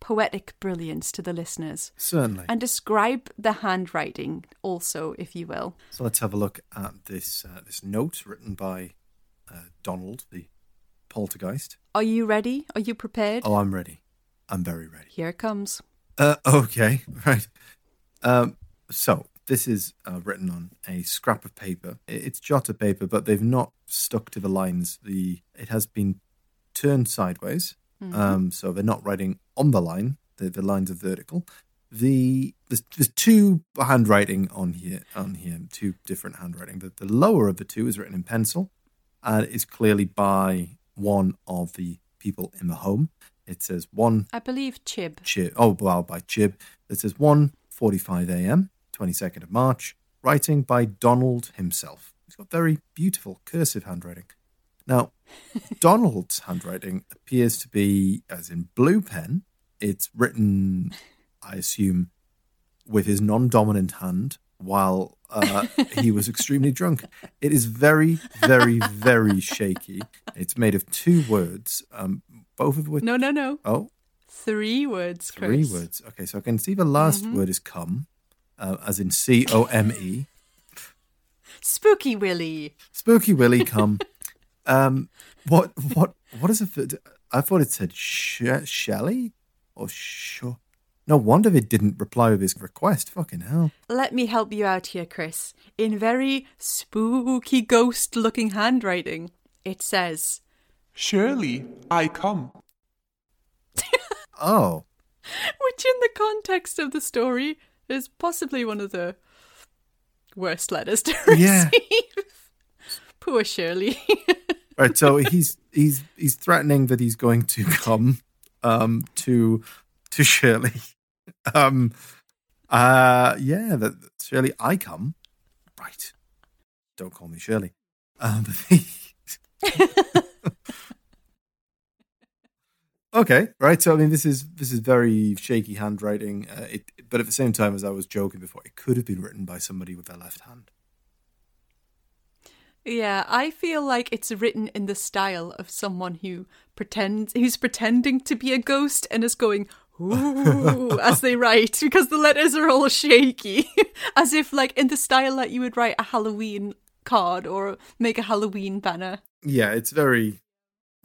poetic brilliance to the listeners. Certainly. And describe the handwriting also, if you will. So let's have a look at this uh, this note written by uh, Donald, the poltergeist. Are you ready? Are you prepared? Oh, I'm ready. I'm very ready. Here it comes. Uh, okay, right. Um, so this is uh, written on a scrap of paper. It's jotted paper, but they've not stuck to the lines. The it has been turned sideways, um, so they're not writing on the line. The, the lines are vertical. The there's, there's two handwriting on here on here, two different handwriting. The, the lower of the two is written in pencil, and is clearly by one of the people in the home. It says one I believe Chib. Chib. Oh, well, by Chib. It says 1.45 a.m., 22nd of March. Writing by Donald himself. He's got very beautiful cursive handwriting. Now, Donald's handwriting appears to be, as in blue pen, it's written, I assume, with his non dominant hand while uh, he was extremely drunk. It is very, very, very shaky. It's made of two words, um, both of which. No, no, no. Oh, Three words, Three words. Okay, so I can see the last word is come, uh, as in C O M E. Spooky Willie. Spooky Willie come. um, what what what is it? I thought it said she- Shelley or sure. No wonder they didn't reply with his request. Fucking hell. Let me help you out here, Chris. In very spooky ghost looking handwriting, it says, Surely I come. Oh, which in the context of the story is possibly one of the worst letters to receive. Yeah. Poor Shirley. right. So he's he's he's threatening that he's going to come um to to Shirley. Um uh yeah, that Shirley I come. Right. Don't call me Shirley. Um Okay, right. So I mean, this is this is very shaky handwriting. Uh, it, but at the same time, as I was joking before, it could have been written by somebody with their left hand. Yeah, I feel like it's written in the style of someone who pretends who's pretending to be a ghost and is going ooh as they write because the letters are all shaky, as if like in the style that you would write a Halloween card or make a Halloween banner. Yeah, it's very,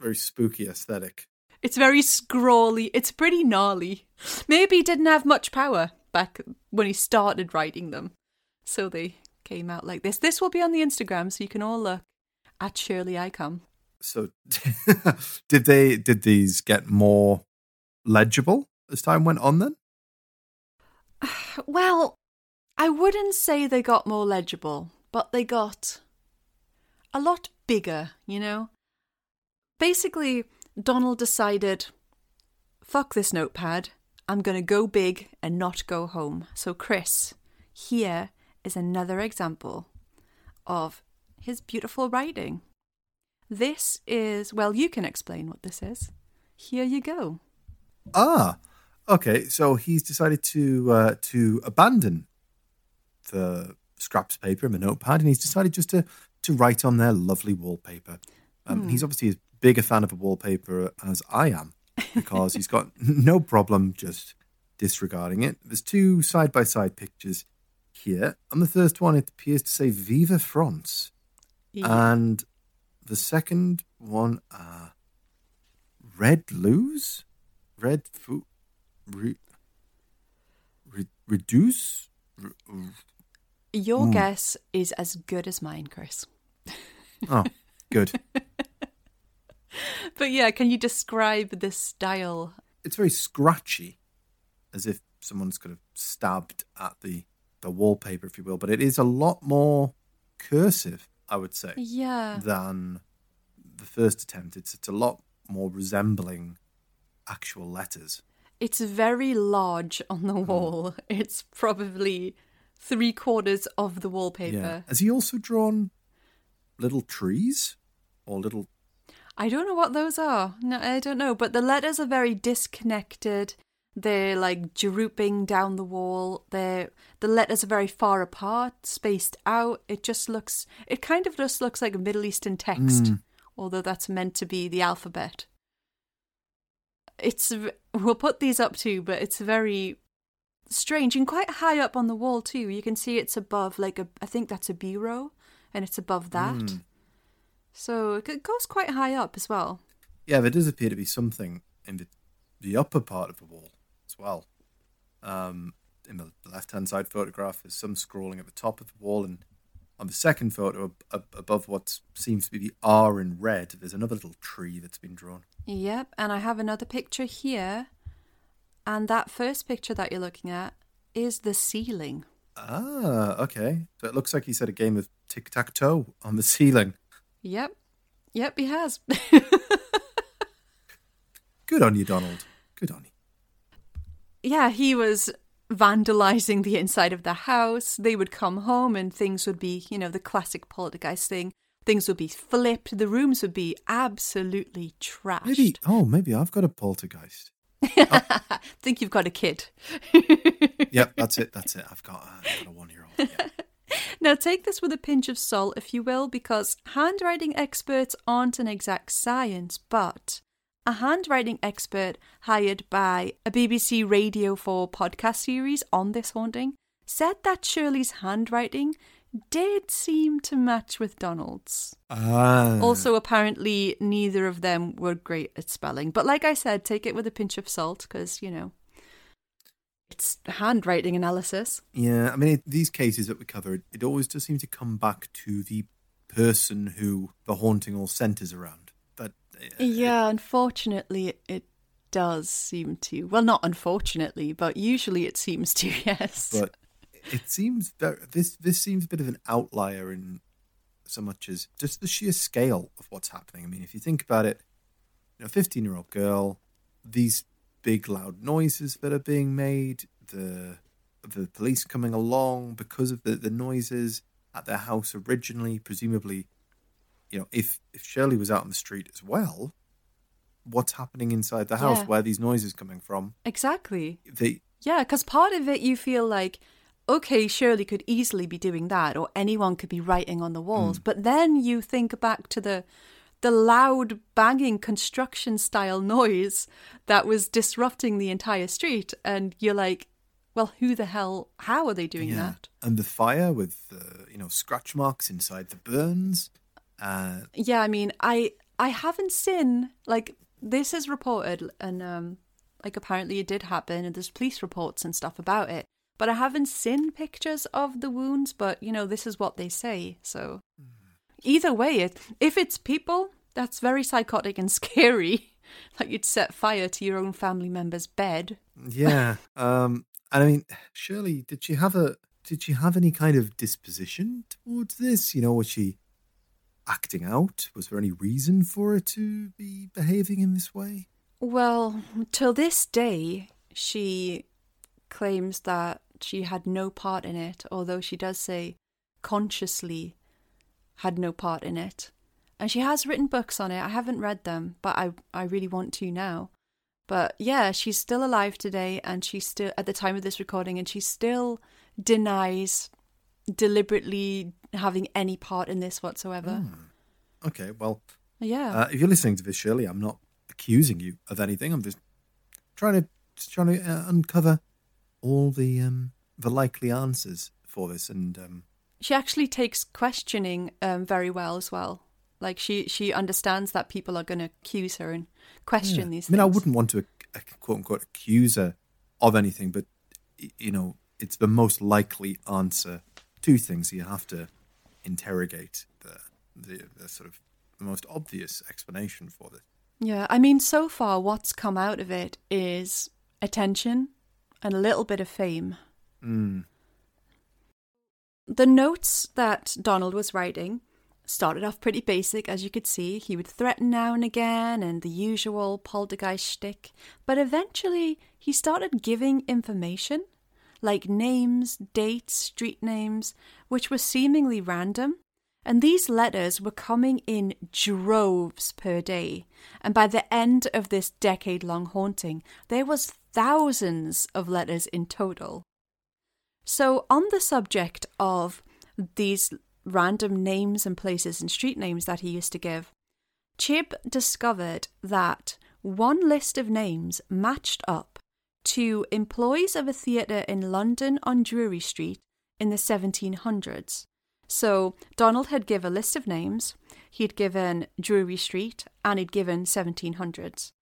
very spooky aesthetic. It's very scrawly. It's pretty gnarly. Maybe he didn't have much power back when he started writing them. So they came out like this. This will be on the Instagram so you can all look at Shirley I Come. So, did they did these get more legible as time went on? Then, Well, I wouldn't say they got more legible, but they got a lot bigger, you know? Basically, Donald decided, fuck this notepad. I'm going to go big and not go home. So, Chris, here is another example of his beautiful writing. This is, well, you can explain what this is. Here you go. Ah, okay. So he's decided to uh, to abandon the scraps paper and the notepad, and he's decided just to to write on their lovely wallpaper. Um, He's obviously as big a fan of a wallpaper as I am because he's got no problem just disregarding it. There's two side by side pictures here. On the first one, it appears to say "Viva France," and the second one, uh, "Red lose, red fu- re- re- reduce." Re- Your guess is as good as mine, Chris. oh, good. But yeah, can you describe the style? it's very scratchy, as if someone's kind of stabbed at the the wallpaper, if you will. But it is a lot more cursive, I would say, Yeah. than the first attempt. It's it's a lot more resembling actual letters. It's very large on Hmm. the wall. It's probably three quarters of the Yeah. wallpaper. Has he also drawn little trees or little? I don't know what those are. No, I don't know. But the letters are very disconnected. They're like drooping down the wall. They're the letters are very far apart, spaced out. It just looks. It kind of just looks like a Middle Eastern text, hmm. although that's meant to be the alphabet. It's. We'll put these up too, but it's very strange and quite high up on the wall too. You can see it's above like a. I think that's a bureau, and it's above that. Hmm. So it goes quite high up as well. Yeah, there does appear to be something in the the upper part of the wall as well. Um, in the left hand side photograph, there's some scrolling at the top of the wall, and on the second photo, ab- ab- above what seems to be the R in red, there's another little tree that's been drawn. Yep, and I have another picture here. And that first picture that you're looking at is the ceiling. Ah, okay. So it looks like he's had a game of tic tac toe on the ceiling. Yep. Yep, he has. Good on you, Donald. Good on you. Yeah, he was vandalizing the inside of the house. They would come home and things would be, you know, the classic poltergeist thing. Things would be flipped. The rooms would be absolutely trashed. Maybe, oh, maybe I've got a poltergeist. think you've got a kid. Yep, that's it. That's it. I've got, uh, I've got a one year old. Now, take this with a pinch of salt, if you will, because handwriting experts aren't an exact science, but a handwriting expert hired by a BBC Radio 4 podcast series on this haunting said that Shirley's handwriting did seem to match with Donald's. Ah. Also, apparently, neither of them were great at spelling. But like I said, take it with a pinch of salt because, you know, it's handwriting analysis. Yeah, I mean, it, these cases that we covered, it always does seem to come back to the person who the haunting all centers around. Yeah, unfortunately, it, it does seem to. Well, not unfortunately, but usually it seems to, yes. but it seems very, this this seems a bit of an outlier in so much as just the sheer scale of what's happening. I mean, if you think about it, you know, fifteen year old girl, these big loud noises that are being made, the the police coming along because of the, the noises at their house originally, presumably, you know, if if Shirley was out on the street as well, what's happening inside the house? Yeah. Where are these noises coming from? exactly. They Yeah, because part of it you feel like, okay, Shirley could easily be doing that, or anyone could be writing on the walls. Mm. But then you think back to the the loud banging construction style noise that was disrupting the entire street, and you're like, well, who the hell? How are they doing that? And the fire with the you know scratch marks inside the burns. Uh, Yeah, I mean, I I haven't seen like this is reported and um like apparently it did happen and there's police reports and stuff about it. But I haven't seen pictures of the wounds, but you know, this is what they say. So either way, it if it's people, that's very psychotic and scary. Like you'd set fire to your own family member's bed. yeah. um, and I mean, Shirley, did she have a did she have any kind of disposition towards this? You know, was she acting out? Was there any reason for her to be behaving in this way? Well, till this day, she claims that she had no part in it, although she does say consciously had no part in it. And she has written books on it. I haven't read them, but I, I really want to now. But yeah, she's still alive today, and she's still, at the time of this recording, and she still denies deliberately having any part in this whatsoever. Okay, well, Yeah. uh, if you're listening to this, Shirley, I'm not accusing you of anything. I'm just trying to just trying to uh, uncover all the um, the likely answers for this. And um, she actually takes questioning um, very well as well. Like she she understands that people are going to accuse her and question these. I mean, I wouldn't want to uh, quote unquote accuse her of anything, but you know, it's the most likely answer to things. You have to interrogate the the, the sort of the most obvious explanation for this. Yeah, I mean, so far, what's come out of it is attention and a little bit of fame. Mm. The notes that Donald was writing started off pretty basic, as you could see. He would threaten now and again and the usual poltergeist shtick, but eventually he started giving information like names, dates, street names, which were seemingly random. And these letters were coming in droves per day. And by the end of this decade long haunting, there was thousands of letters in total. So, on the subject of these random names and places and street names that he used to give, Chib discovered that one list of names matched up to employees of a theatre in London on Drury Street in the 1700s. So, Donald had given a list of names, he'd given Drury Street, and he'd given 1700s,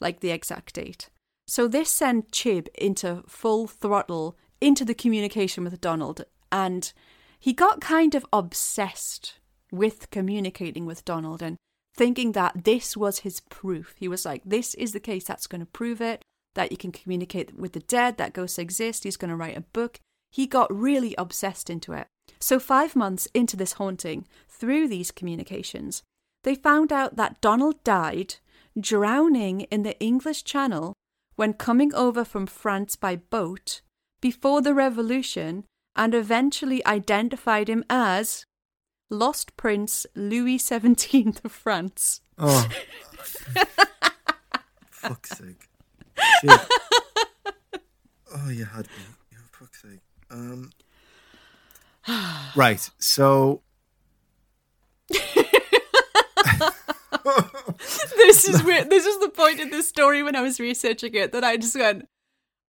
like the exact date. So, this sent Chib into full throttle into the communication with Donald, and he got kind of obsessed with communicating with Donald and thinking that this was his proof. He was like, This is the case that's going to prove it, that you can communicate with the dead, that ghosts exist. He's going to write a book. He got really obsessed into it. So, five months into this haunting, through these communications, they found out that Donald died drowning in the English Channel when coming over from France by boat before the revolution and eventually identified him as Lost Prince Louis XVII of France. Oh, fuck's sake! Shit. Oh, you had me. For fuck's sake. Um, right. So This is where This is the point in this story when I was researching it that I just went,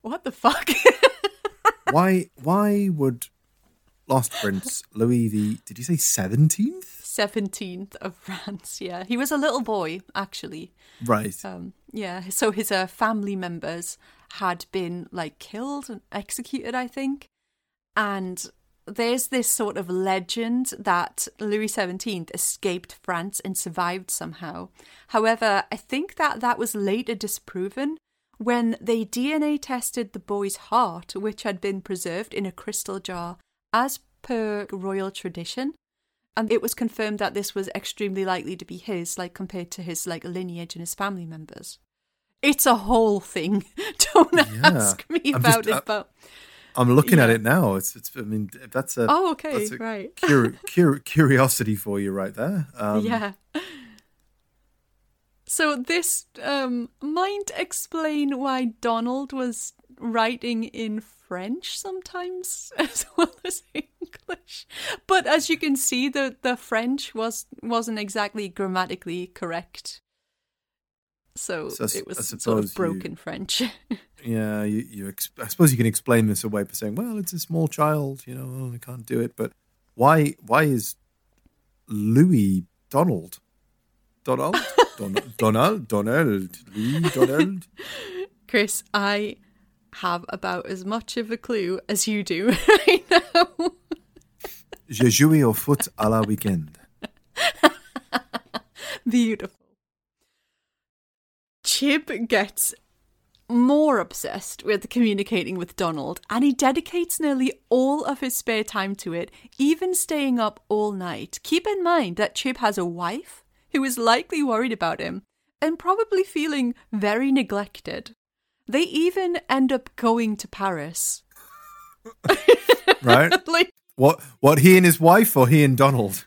"What the fuck?" why why would Lost Prince Louis the did you say seventeenth? Seventeenth of France. Yeah, he was a little boy actually. Right. Um, yeah, so his uh, family members had been like killed and executed, I think. And there's this sort of legend that Louis XVII escaped France and survived somehow. However, I think that that was later disproven when they DNA tested the boy's heart, which had been preserved in a crystal jar as per royal tradition. And it was confirmed that this was extremely likely to be his, like compared to his like lineage and his family members. It's a whole thing. Don't Yeah. ask me I'm about just- uh, it, but I'm looking at it now. It's it's. I mean, that's a oh, okay, a right, cur- cur- curiosity for you right there. Um, yeah. So this um, might explain why Donald was writing in French sometimes as well as English. But as you can see, the, the French was wasn't exactly grammatically correct. So, So I it was sort of you- broken French. Yeah, you, you ex- I suppose you can explain this away by saying, "Well, it's a small child, you know, I can't do it." But why? Why is Louis Donald? Donald, Don- Donald, Donald, Louis Donald. Chris, I have about as much of a clue as you do right now. J'ai joué au foot à la weekend. Beautiful. Chib gets more obsessed with communicating with Donald, and he dedicates nearly all of his spare time to it, even staying up all night. Keep in mind that Chib has a wife who is likely worried about him and probably feeling very neglected. They even end up going to Paris. Right? Like, what? What? He and his wife, or he and Donald?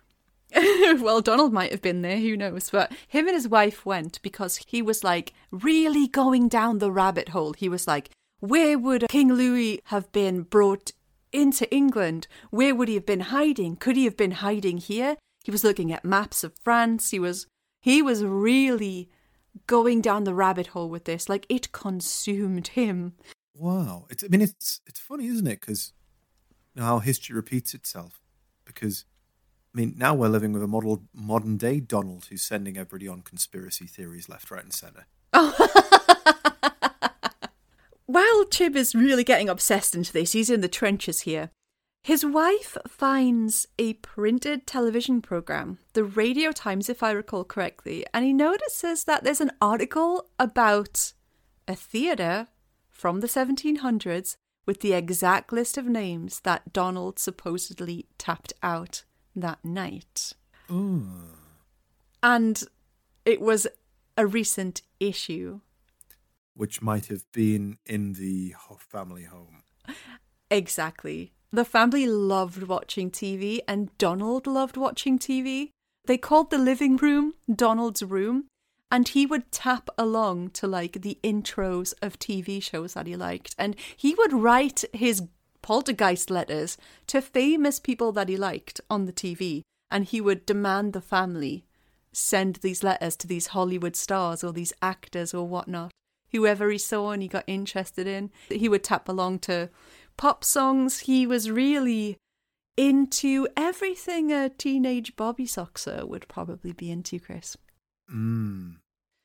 well, Donald might have been there, who knows? But him and his wife went because he was like really going down the rabbit hole. He was like, where would King Louis have been brought into England? Where would he have been hiding? Could he have been hiding here? He was looking at maps of France. He was he was really going down the rabbit hole with this. Like it consumed him. Wow. It's, I mean, it's it's funny, isn't it? Because how history repeats itself. Because I mean, now we're living with a model modern day Donald who's sending everybody on conspiracy theories left, right, and centre. While Chib is really getting obsessed into this, he's in the trenches here. His wife finds a printed television program, the Radio Times, if I recall correctly, and he notices that there's an article about a theatre from the 1700s with the exact list of names that Donald supposedly tapped out that night. And it was a recent issue. Which might have been in the family home. Exactly. The family loved watching TV, and Donald loved watching TV. They called the living room Donald's room, and he would tap along to like the intros of TV shows that he liked. And he would write his poltergeist letters to famous people that he liked on the TV, and he would demand the family send these letters to these Hollywood stars or these actors or whatnot. Whoever he saw and he got interested in, he would tap along to pop songs. He was really into everything a teenage Bobby Soxer would probably be into, Chris. Mm.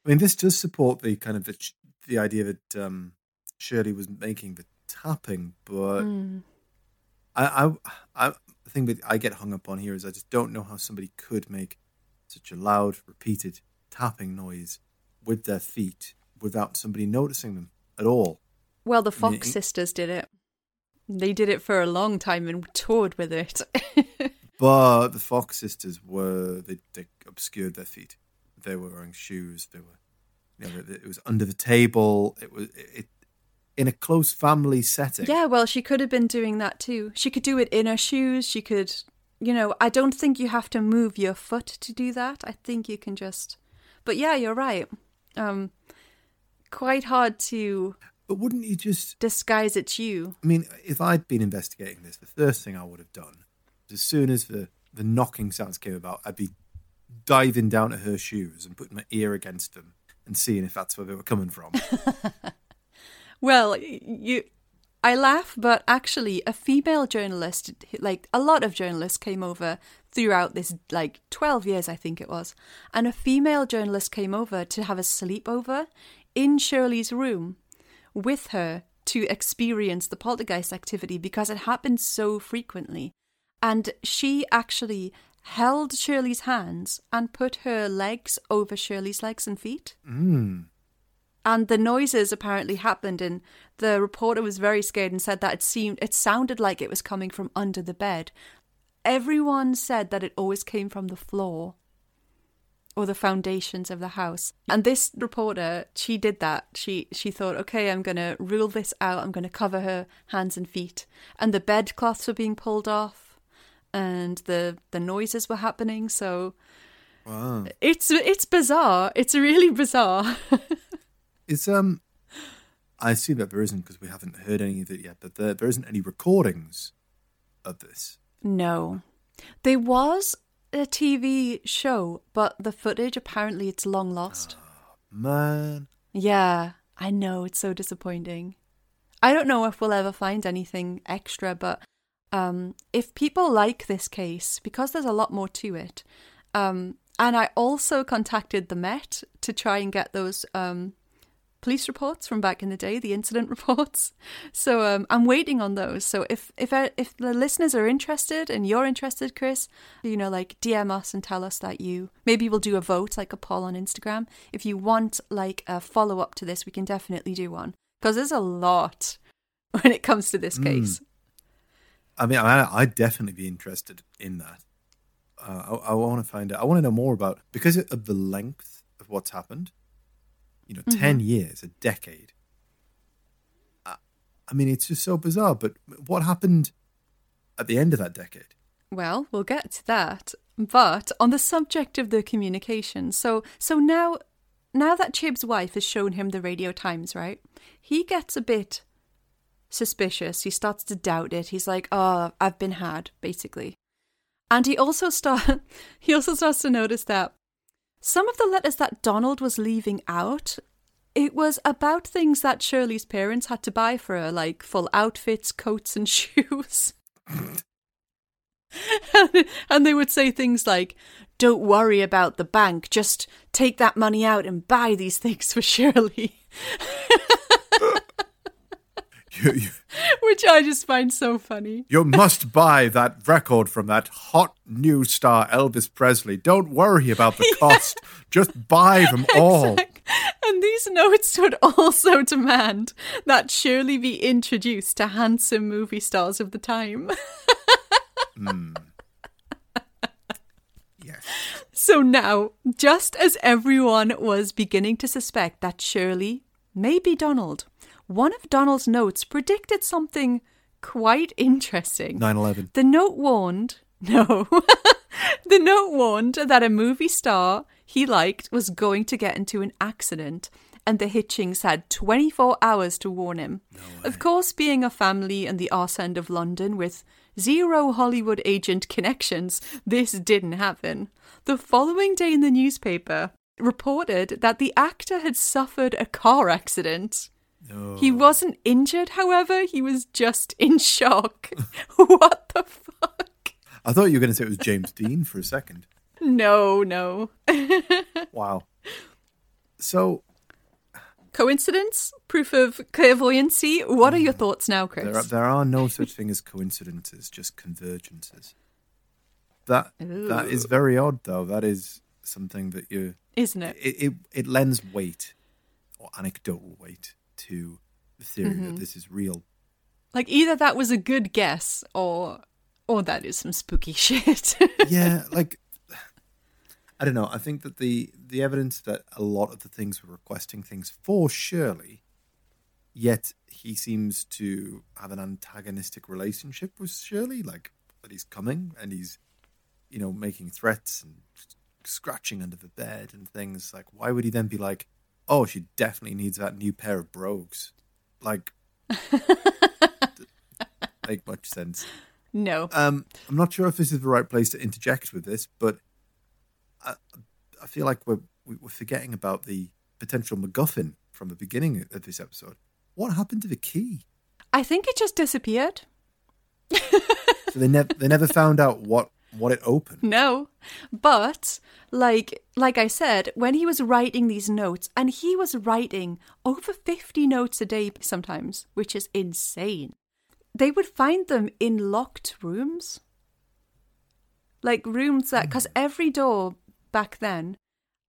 I mean, this does support the kind of the, the idea that um, Shirley was making the tapping, but Mm. I, I, I, the thing that I get hung up on here is I just don't know how somebody could make such a loud, repeated tapping noise with their feet without somebody noticing them at all. Well, the I mean, Fox sisters did it. They did it for a long time and toured with it. But the Fox sisters were they, they obscured their feet. They were wearing shoes. They were, you know, it was under the table. It was it in a close family setting. yeah, well, she could have been doing that too. She could do it in her shoes. She could, you know, I don't think you have to move your foot to do that. I think you can just. But yeah, you're right. Um, quite hard to But wouldn't you just? disguise it's you. I mean, if I'd been investigating this, the first thing I would have done, as soon as the the knocking sounds came about, I'd be diving down at her shoes and putting my ear against them and seeing if that's where they were coming from. Well, you, I laugh, but actually, a female journalist, like a lot of journalists, came over throughout this like twelve years, I think it was, and a female journalist came over to have a sleepover in Shirley's room with her to experience the poltergeist activity because it happened so frequently, and she actually held Shirley's hands and put her legs over Shirley's legs and feet. Mm. and the noises apparently happened and the reporter was very scared and said that it seemed it sounded like it was coming from under the bed. Everyone said that it always came from the floor or the foundations of the house. And this reporter she did that. She she thought okay i'm going to rule this out. I'm going to cover her hands and feet. And the bedcloths were being pulled off and the the noises were happening so Wow. it's it's bizarre it's really bizarre It's um, I assume that there isn't because we haven't heard any of it yet. But there there isn't any recordings of this. No. There was a TV show, but the footage apparently it's long lost. Man, Yeah, I know, it's so disappointing. I don't know if we'll ever find anything extra, but um if people like this case, because there's a lot more to it, um and I also contacted the Met to try and get those um police reports from back in the day, the incident reports. So um, I'm waiting on those. So if if I, if the listeners are interested and you're interested, Chris, you know, like DM us and tell us that you maybe we'll do a vote, like a poll on Instagram. If you want like a follow up to this, we can definitely do one because there's a lot when it comes to this case. I mean, I, I'd definitely be interested in that. Uh, I, I want to find out. I want to know more about because of the length of what's happened. You know, ten years, a decade. I, I mean, it's just so bizarre. But what happened at the end of that decade? Well, we'll get to that. But on the subject of the communication, so so now now that Chib's wife has shown him the radio times, right? He gets a bit suspicious. He starts to doubt it. He's like, "Oh, I've been had," basically. And he also start he also starts to notice that some of the letters that Donald was leaving out, it was about things that Shirley's parents had to buy for her, like full outfits, coats, and shoes. and they would say things like, Don't worry about the bank, just take that money out and buy these things for Shirley. You, you, Which I just find so funny. you must buy that record from that hot new star Elvis Presley. Don't worry about the cost. Just buy them all. And these notes would also demand that Shirley be introduced to handsome movie stars of the time. Hmm. Yes. So now, just as everyone was beginning to suspect that Shirley may be Donald, one of Donald's notes predicted something quite interesting. 9 11. The note warned, no, the note warned that a movie star he liked was going to get into an accident, and the Hitchings had 24 hours to warn him. of course, being a family in the arse end of London with zero Hollywood agent connections, this didn't happen. The following day in the newspaper reported that the actor had suffered a car accident. He wasn't injured, however, he was just in shock. what the fuck? I thought you were going to say it was James Dean for a second. No, no. Wow. So Coincidence? Proof of clairvoyancy? What are your mm. thoughts now, Chris? there are, there are no such thing as coincidences, just convergences. That that is very odd, though. That is something that you Isn't it? it, it it lends weight or anecdotal weight to the theory Mm-hmm. that this is real. Like either that was a good guess or or that is some spooky shit. yeah, like I don't know. I think that the the evidence that a lot of the things were requesting things for Shirley, yet he seems to have an antagonistic relationship with Shirley. Like that he's coming and he's, you know, making threats and scratching under the bed and things. Like, why would he then be like, "Oh, she definitely needs that new pair of brogues"? Like, make much sense. no. Um, I'm not sure if this is the right place to interject with this, but I, I feel like we're we- we're forgetting about the potential MacGuffin from the beginning of this episode. What happened to the key? I think it just disappeared. So they never they never found out what what it opened. No. But like like I said, when he was writing these notes and he was writing over 50 notes a day sometimes, which is insane. They would find them in locked rooms. Like rooms that hmm. cuz every door back then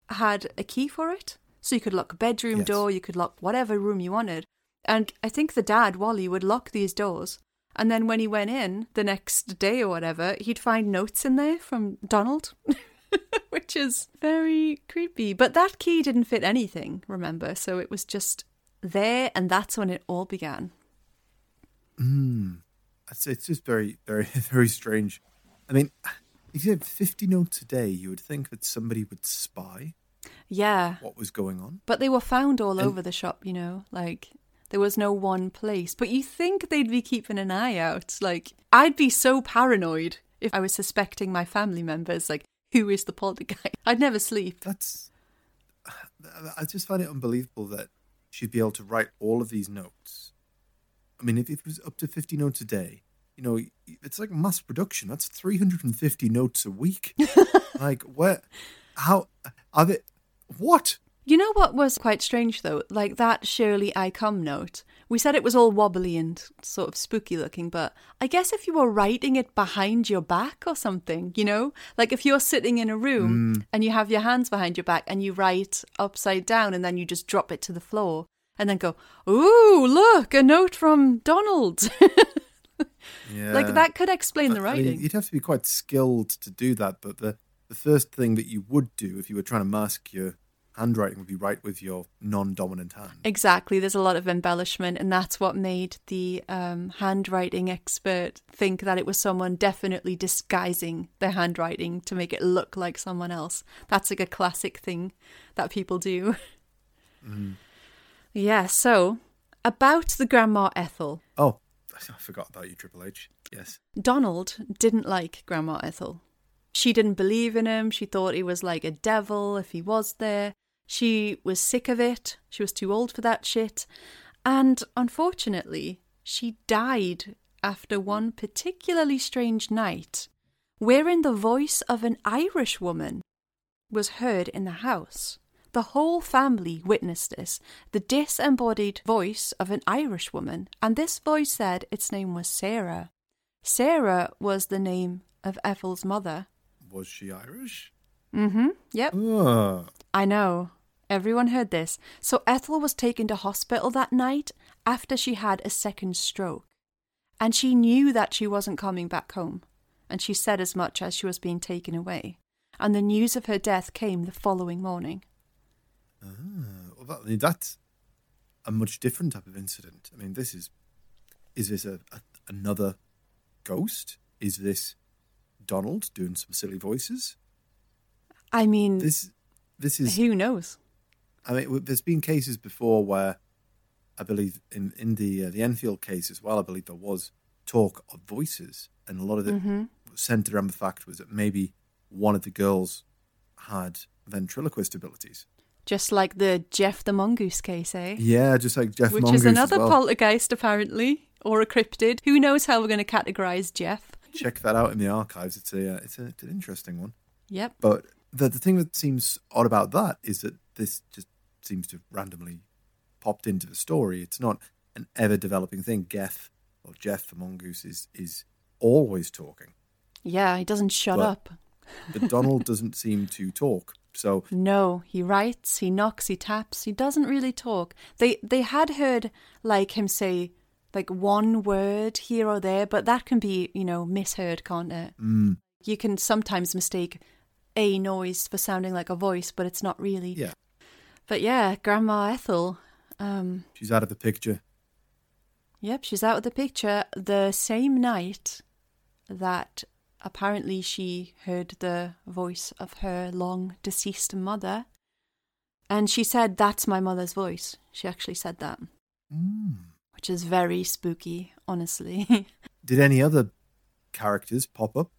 had a key for it. So you could lock a bedroom Yes. door, you could lock whatever room you wanted. And I think the dad, Wally, would lock these doors. And then when he went in the next day or whatever, he'd find notes in there from Donald, which is very creepy. But that key didn't fit anything, remember? So it was just there, and that's when it all began. Hmm. It's, it's just very very very strange. I mean, if you had 50 notes a day, you would think that somebody would spy Yeah. what was going on. But they were found all And- over the shop, you know, like there was no one place. But you think they'd be keeping an eye out. Like, I'd be so paranoid if I was suspecting my family members, like, who is the poltergeist? I'd never sleep. That's I just find it unbelievable that she'd be able to write all of these notes. I mean, if it was up to 50 notes a day, you know, it's like mass production. That's 350 notes a week. like, where, how, are they, what? You know what was quite strange though? Like that Shirley I come note. We said it was all wobbly and sort of spooky looking, but I guess if you were writing it behind your back or something, you know? Like if you're sitting in a room mm. and you have your hands behind your back and you write upside down and then you just drop it to the floor and then go, Ooh, look, a note from Donald. Yeah. like that could explain the I mean, writing. you'd have to be quite skilled to do that, but the, the first thing that you would do if you were trying to mask your handwriting would be write with your non-dominant hand. Exactly. There's a lot of embellishment, and that's what made the um, handwriting expert think that it was someone definitely disguising their handwriting to make it look like someone else. That's like a classic thing that people do. Yeah, so about the Grandma Ethel. Oh, I forgot about you, Triple H. Yes. Donald didn't like Grandma Ethel. She didn't believe in him. She thought he was like a devil if he was there. She was sick of it. She was too old for that shit. And unfortunately, she died after one particularly strange night, wherein the voice of an Irish woman was heard in the house. The whole family witnessed this, the disembodied voice of an Irish woman, and this voice said its name was Sarah. Sarah was the name of Ethel's mother. Was she Irish? Mm hmm. Yep. Oh, I know. Everyone heard this. So Ethel was taken to hospital that night after she had a second stroke. And she knew that she wasn't coming back home. And she said as much as she was being taken away. And the news of her death came the following morning. Ah, well, that, that's a much different type of incident. I mean, this is is this a, a another ghost? Is this Donald doing some silly voices? I mean, This this is who knows? I mean, there's been cases before where I believe in in the uh, the Enfield case as well. I believe there was talk of voices, and a lot of it centered around the fact was that maybe one of the girls had ventriloquist abilities. Just like the Jeff the Mongoose case, eh? Yeah, just like Jeff Which Mongoose is another well. poltergeist, apparently, or a cryptid. Who knows how we're going to categorize Jeff? Check that out in the archives. It's a uh, it's, a, it's an interesting one. Yep. But the the thing that seems odd about that is that this just seems to have randomly popped into the story. It's not an ever developing thing. Geff or Jeff the mongoose is is always talking, Yeah, he doesn't shut Well- up. but Donald doesn't seem to talk. So No, he writes, he knocks, he taps, he doesn't really talk. They they had heard like him say like one word here or there, but that can be, you know, misheard, can't it? mm, You can sometimes mistake a noise for sounding like a voice, but it's not really. yeah, But yeah, Grandma Ethel, um, she's out of the picture. yep, she's out of the picture the same night that apparently she heard the voice of her long deceased mother. And she said, That's my mother's voice. She actually said that, Mm. which is very spooky, honestly. Did any other characters pop up,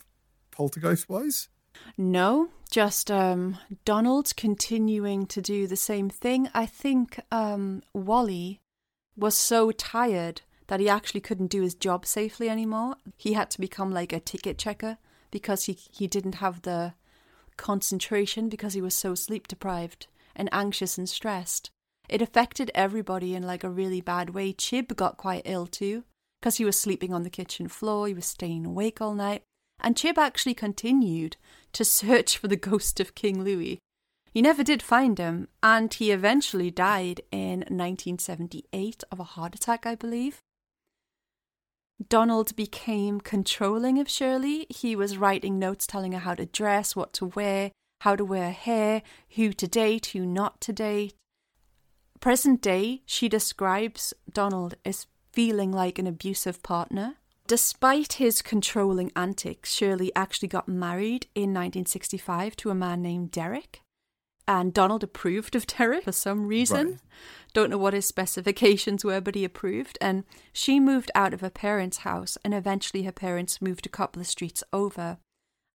poltergeist wise? no, just um, Donald continuing to do the same thing. I think um, Wally was so tired that he actually couldn't do his job safely anymore. He had to become like a ticket checker because he, he didn't have the concentration because he was so sleep deprived and anxious and stressed. It affected everybody in like a really bad way. Chib got quite ill too because he was sleeping on the kitchen floor, he was staying awake all night. And Chib actually continued to search for the ghost of King Louis. He never did find him, and he eventually died in 1978 of a heart attack, I believe. Donald became controlling of Shirley. He was writing notes telling her how to dress, what to wear, how to wear hair, who to date, who not to date. Present day, she describes Donald as feeling like an abusive partner. Despite his controlling antics, Shirley actually got married in 1965 to a man named Derek. And Donald approved of Derek for some reason. Right. Don't know what his specifications were, but he approved. And she moved out of her parents' house, and eventually her parents moved a couple of streets over.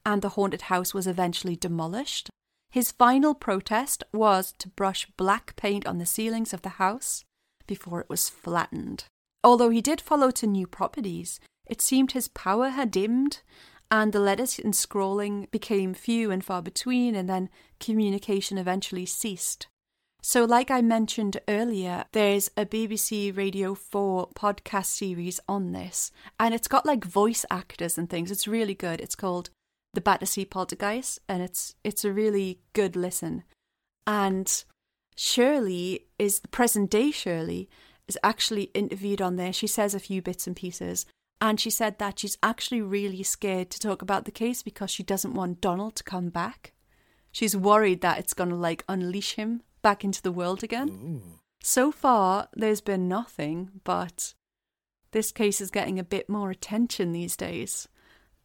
And the haunted house was eventually demolished. His final protest was to brush black paint on the ceilings of the house before it was flattened. Although he did follow to new properties, it seemed his power had dimmed, and the letters and scrolling became few and far between, and then communication eventually ceased. So, like I mentioned earlier, there's a BBC Radio 4 podcast series on this, and it's got like voice actors and things. It's really good. It's called The Battersea Poltergeist, and it's it's a really good listen. And Shirley is the present day Shirley is actually interviewed on there. She says a few bits and pieces. And she said that she's actually really scared to talk about the case because she doesn't want Donald to come back. She's worried that it's going to like unleash him back into the world again. So far, there's been nothing, but this case is getting a bit more attention these days.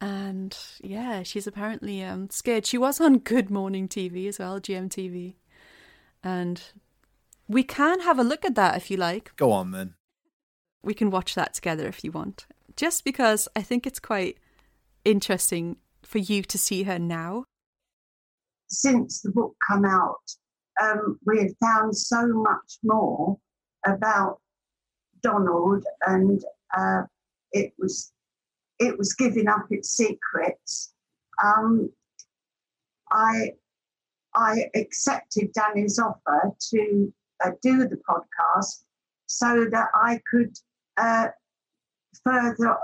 And yeah, she's apparently um, scared. She was on Good Morning TV as well, GMTV. And we can have a look at that if you like. Go on, then. We can watch that together if you want. Just because I think it's quite interesting for you to see her now. Since the book come out, um, we have found so much more about Donald, and uh, it was it was giving up its secrets. Um, I I accepted Danny's offer to uh, do the podcast so that I could uh, further,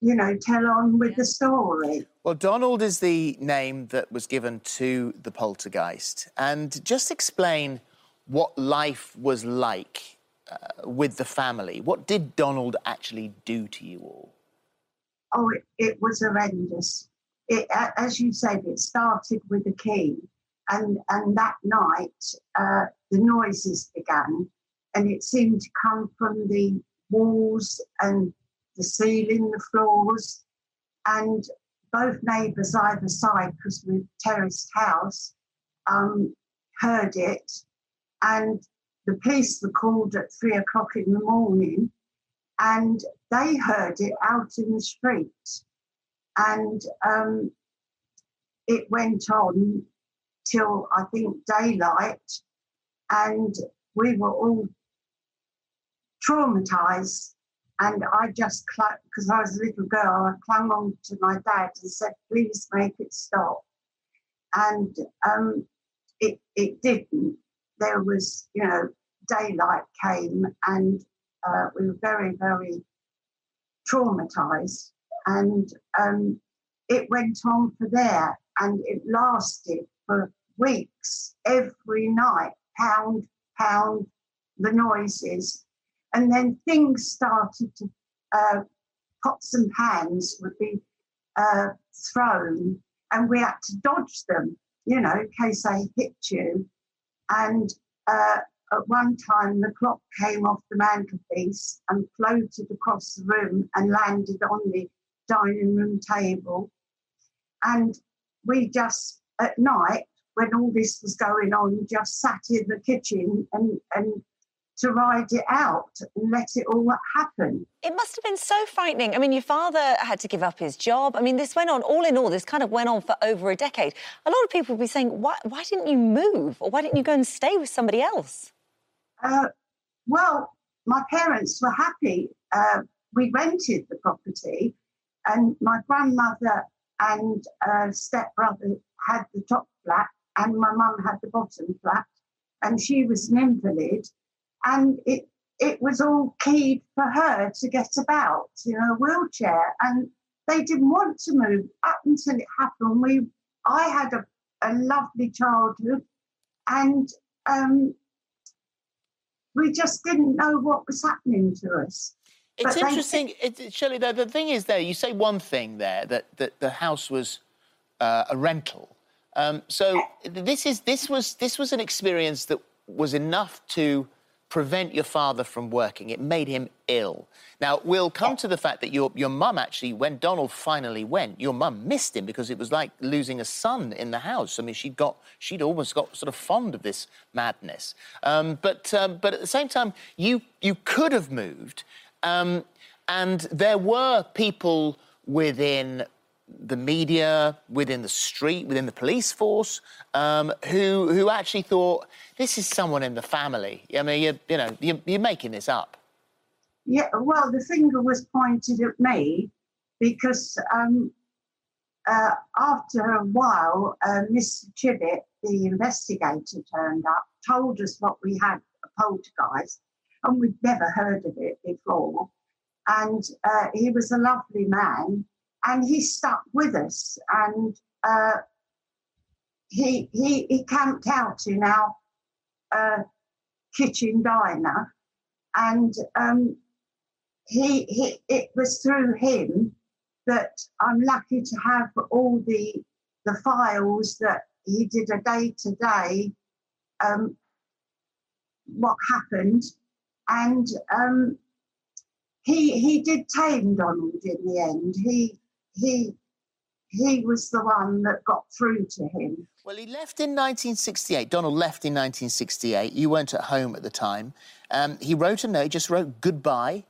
you know, tell on with the story. Well, Donald is the name that was given to the poltergeist. And just explain what life was like uh, with the family. What did Donald actually do to you all? Oh, it, it was horrendous. It, as you said, it started with a key. And, and that night, uh, the noises began, and it seemed to come from the walls and the ceiling, the floors, and both neighbours either side, because we're terraced house, um, heard it, and the police were called at three o'clock in the morning, and they heard it out in the street, and um, it went on till I think daylight, and we were all traumatized. And I just clung, because I was a little girl, I clung on to my dad and said, please make it stop. And um, it, it didn't. There was, you know, daylight came and uh, we were very, very traumatized. And um, it went on for there and it lasted for weeks, every night, pound, pound, the noises. And then things started to, uh, pots and pans would be uh, thrown, and we had to dodge them, you know, in case they hit you. And uh, at one time, the clock came off the mantelpiece and floated across the room and landed on the dining room table. And we just, at night, when all this was going on, just sat in the kitchen and, and to ride it out and let it all happen. It must have been so frightening. I mean, your father had to give up his job. I mean, this went on, all in all, this kind of went on for over a decade. A lot of people would be saying, why, why didn't you move? Or why didn't you go and stay with somebody else? Uh, well, my parents were happy. Uh, we rented the property, and my grandmother and uh, stepbrother had the top flat, and my mum had the bottom flat, and she was an invalid, and it it was all keyed for her to get about in a wheelchair, and they didn't want to move up until it happened. We I had a, a lovely childhood, and um, we just didn't know what was happening to us. It's But interesting, it, Shirley. The, the thing is, there you say one thing there that, that the house was uh, a rental. Um, so this is this was this was an experience that was enough to prevent your father from working. It made him ill. Now we'll come to the fact that your your mum actually, when Donald finally went, your mum missed him because it was like losing a son in the house. I mean, she'd got she'd almost got sort of fond of this madness. Um, but um, but at the same time, you you could have moved. Um, and there were people within the media, within the street, within the police force, um, who who actually thought this is someone in the family. I mean, you, you know, you're, you're making this up. Yeah, well, the finger was pointed at me because um, uh, after a while, uh, Mr. Chibbett, the investigator, turned up, told us what we had a poltergeist, and we'd never heard of it before. And uh, he was a lovely man, and he stuck with us. And uh, he, he he camped out in our uh, kitchen diner, and um, he, he it was through him that I'm lucky to have all the the files that he did a day to day um, what happened, and um, he he did tame Donald in the end. He he he was the one that got through to him. Well, he left in 1968. Donald left in 1968. You weren't at home at the time. Um, he wrote a note, he just wrote goodbye,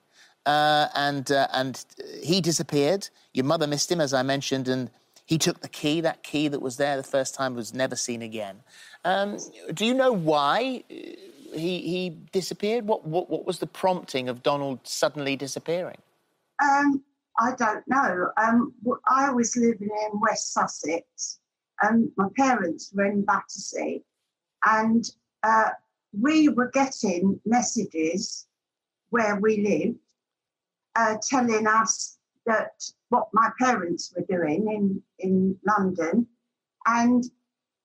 uh, and, uh, and he disappeared. Your mother missed him, as I mentioned, and he took the key. That key that was there the first time was never seen again. Um, do you know why uh, he, he disappeared? What, what, what was the prompting of Donald suddenly disappearing? Um, I don't know. Um, I was living in West Sussex, and my parents were in Battersea, and uh, we were getting messages where we lived uh, telling us that what my parents were doing in, in London, and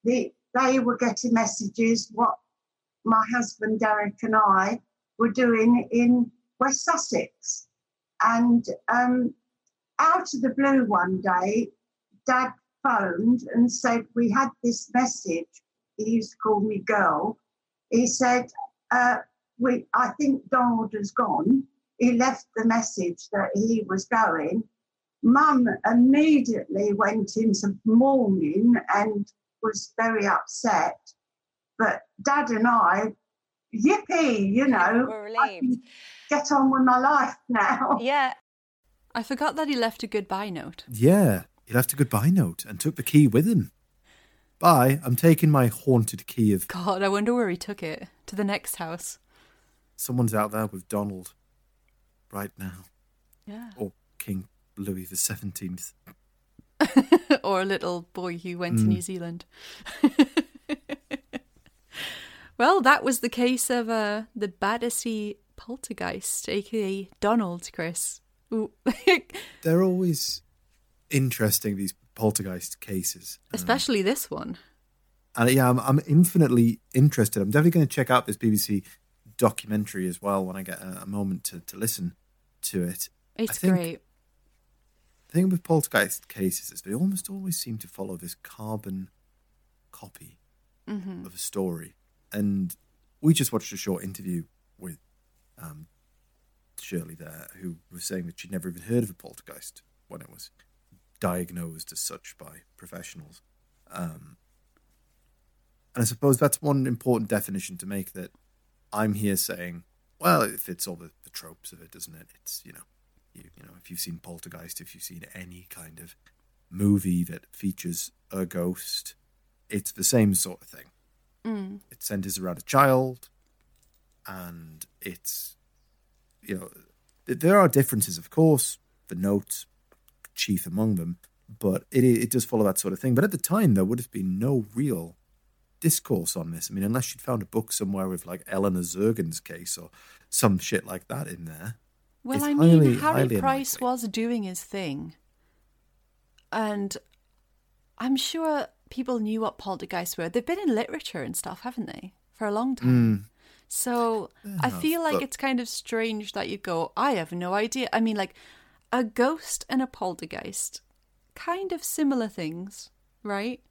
the, they were getting messages what my husband Derek and I were doing in West Sussex. And um, out of the blue one day, Dad phoned and said, We had this message. He used to call me girl. He said, uh, we, I think Donald has gone. He left the message that he was going. Mum immediately went into mourning and was very upset. But Dad and I, yippee, you know, We're I can get on with my life now. Yeah, I forgot that he left a goodbye note. Yeah, he left a goodbye note and took the key with him. Bye, I'm taking my haunted key of God, I wonder where he took it. To the next house. someone's out there with Donald right now. Yeah. Or King Louis the Seventeenth. or a little boy who went to New Zealand. well, that was the case of uh, the Battersea poltergeist, aka Donald, Chris. They're always interesting, these poltergeist cases. Especially this one. And yeah, I'm, I'm infinitely interested. I'm definitely going to check out this BBC documentary as well when I get a, a moment to, to listen to it. It's think- great. The thing with poltergeist cases is they almost always seem to follow this carbon copy of a story. And we just watched a short interview with um, Shirley there, who was saying that she'd never even heard of a poltergeist when it was diagnosed as such by professionals. Um, and I suppose that's one important definition to make that I'm here saying, well, it fits all the, the tropes of it, doesn't it? It's, you know, you, you know, if you've seen Poltergeist, if you've seen any kind of movie that features a ghost, it's the same sort of thing. Mm. It centers around a child, and it's, you know, th- there are differences, of course. The notes, chief among them, but it it does follow that sort of thing. But at the time, there would have been no real discourse on this. I mean, unless you'd found a book somewhere with like Eleonore Zugun's case or some shit like that in there. Well, It's I mean, highly- Harry highly Price unlikely. was doing his thing. And I'm sure people knew what poltergeists were. They've been in literature and stuff, haven't they? For a long time. Hmm. So I feel like but- it's kind of strange that you go, I have no idea. I mean, like, a ghost and a poltergeist, kind of similar things, right?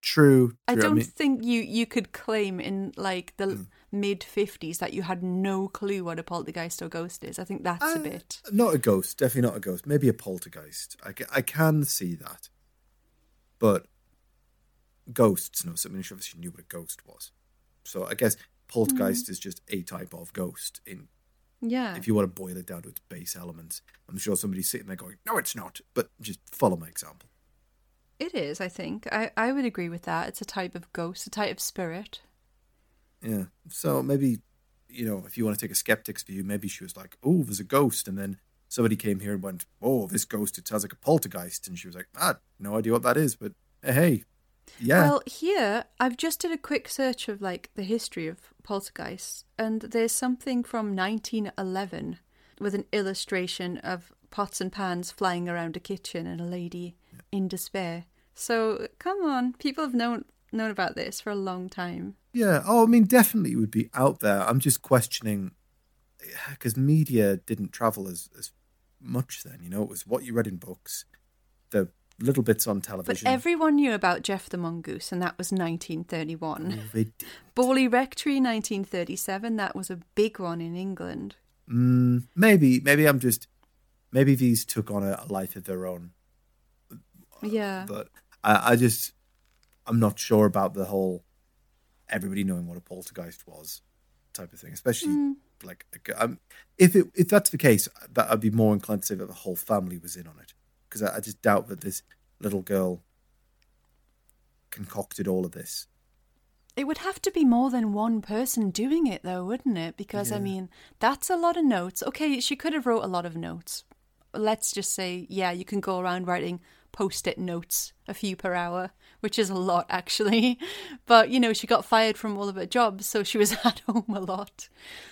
True. I don't mean, think you you could claim in like the mid fifties that you had no clue what a poltergeist or ghost is. I think that's a Uh, bit. Not a ghost, definitely not a ghost. Maybe a poltergeist. I, I can see that. But ghosts, no, so I mean, she obviously knew what a ghost was. So I guess poltergeist is just a type of ghost. In Yeah. If you want to boil it down to its base elements, I'm sure somebody's sitting there going, no, it's not. But just follow my example. It is, I think. I, I would agree with that. It's a type of ghost, a type of spirit. Yeah. So maybe, you know, if you want to take a skeptic's view, maybe she was like, oh, there's a ghost. And then somebody came here and went, oh, this ghost, it sounds like a poltergeist. And she was like, ah, no idea what that is. But hey yeah. Well, here I've just did a quick search of like the history of poltergeists, and there's something from 1911 with an illustration of pots and pans flying around a kitchen and a lady in despair. So come on, people have known known about this for a long time. Yeah. Oh, I mean, definitely it would be out there. I'm just questioning because media didn't travel as, as much then. You know, it was what you read in books, the little bits on television. But everyone knew about Jeff the Mongoose, and that was 1931. Oh, they Rectory, 1937. That was a big one in England. Mm, maybe, maybe I'm just, maybe these took on a, a life of their own. Yeah. But I, I just, I'm not sure about the whole everybody knowing what a poltergeist was type of thing, especially Mm. like um, if it if that's the case, that I'd be more inclined to say that the whole family was in on it because I, I just doubt that this little girl concocted all of this. It would have to be more than one person doing it, though, wouldn't it? Because I mean, that's a lot of notes. Okay, she could have wrote a lot of notes. Let's just say, yeah, you can go around writing post-it notes, a few per hour, which is a lot actually. But you know, she got fired from all of her jobs, so she was at home a lot.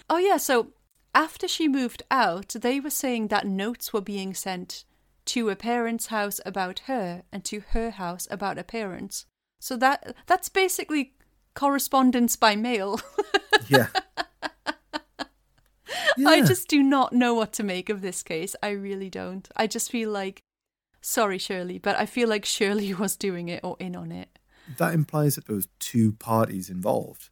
Oh yeah, so after she moved out, they were saying that notes were being sent to a parent's house about her and to her house about her parents. So that that's basically correspondence by mail. Yeah. yeah. I just do not know what to make of this case. I really don't. I just feel like sorry Shirley, but I feel like Shirley was doing it or in on it. that implies that there was two parties involved.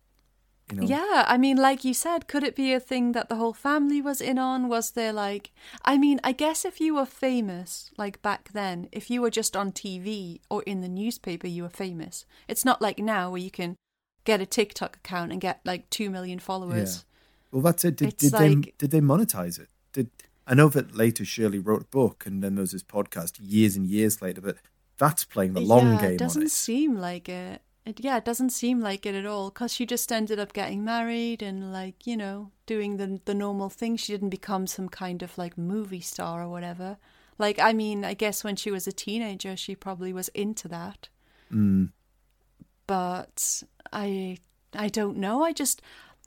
You know, Yeah, I mean, like you said, could it be a thing that the whole family was in on? Was there like, I mean, I guess if you were famous, like back then, if you were just on TV or in the newspaper, you were famous. It's not like now where you can get a TikTok account and get like 2 million followers. Well, that's it. Did, did they did they monetize it? Did I know that later Shirley wrote a book and then there was this podcast years and years later, but that's playing the uh, long yeah, game it doesn't it. seem like it. It. Yeah, it doesn't seem like it at all because she just ended up getting married and like you know doing the the normal thing. She didn't become some kind of like movie star or whatever. Like I mean, I guess when she was a teenager, she probably was into that. Mm. But I I don't know. I just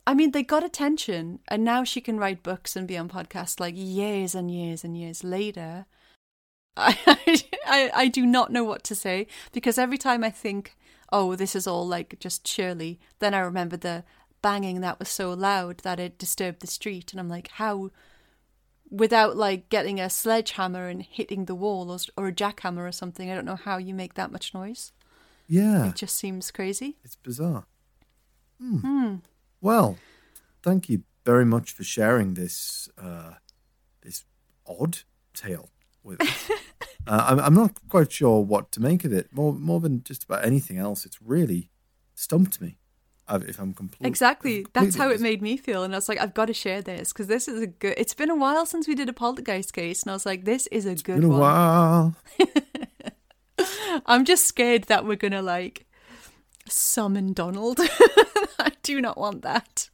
I mean, they got attention, and now she can write books and be on podcasts like years and years and years later. I, I I do not know what to say because every time I think, oh, this is all like just Shirley, then I remember the banging that was so loud that it disturbed the street, and I'm like, how, without like getting a sledgehammer and hitting the wall or, or a jackhammer or something, I don't know how you make that much noise. Yeah, It just seems crazy. it's bizarre. Hmm. Hmm. Well, thank you very much for sharing this uh, this odd tale with us. uh, I'm, I'm not quite sure what to make of it. More more than just about anything else, it's really stumped me. If I'm completely Exactly. That's how it made me feel. And I was like, I've got to share this because this is a good. It's been a while since we did a poltergeist case. And I was like, this is a good Been a one. while. I'm just scared that we're going to like summon Donald. I do not want that.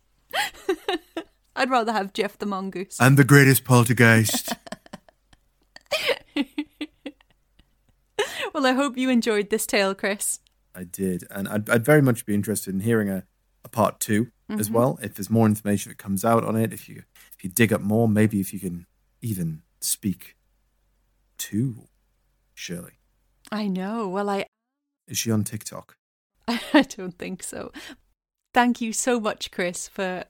I'd rather have Jeff the Mongoose. I'm the greatest poltergeist. well, I hope you enjoyed this tale, Chris. I did, and I'd, I'd very much be interested in hearing a, a part 2 as Mm-hmm. well. If there's more information that comes out on it, if you if you dig up more, maybe if you can even speak to Shirley. I know. Well, I Is she on TikTok? I don't think so. Thank you so much, Chris, for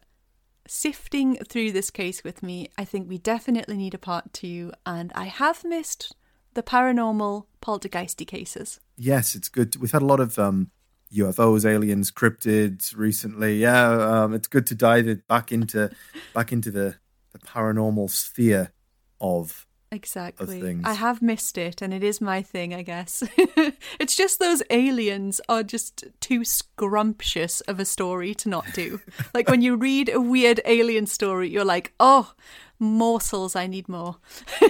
sifting through this case with me. I think we definitely need a part two, and I have missed the paranormal poltergeisty cases. Yes, it's good. We've had a lot of um, UFOs, aliens, cryptids recently. Yeah, um, it's good to dive it back into back into the, the paranormal sphere of Exactly. I have missed it, and it is my thing, I guess. it's just those aliens are just too scrumptious of a story to not do. like when you read a weird alien story, you're like, oh, morsels, I need more.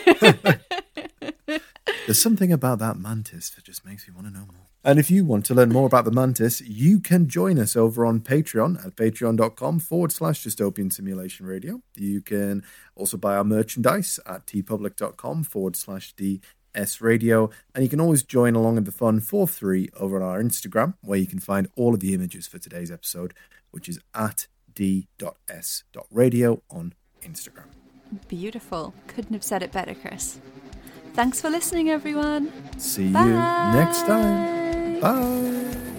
There's something about that mantis that just makes me want to know more. And if you want to learn more about the mantis, you can join us over on Patreon at patreon.com forward slash dystopian simulation radio. You can also buy our merchandise at teepublic.com forward slash DS radio. And you can always join along in the fun for free over on our Instagram, where you can find all of the images for today's episode, which is at d.s.radio on Instagram. Beautiful. Couldn't have said it better, Chris. Thanks for listening, everyone. See you next time. Bye.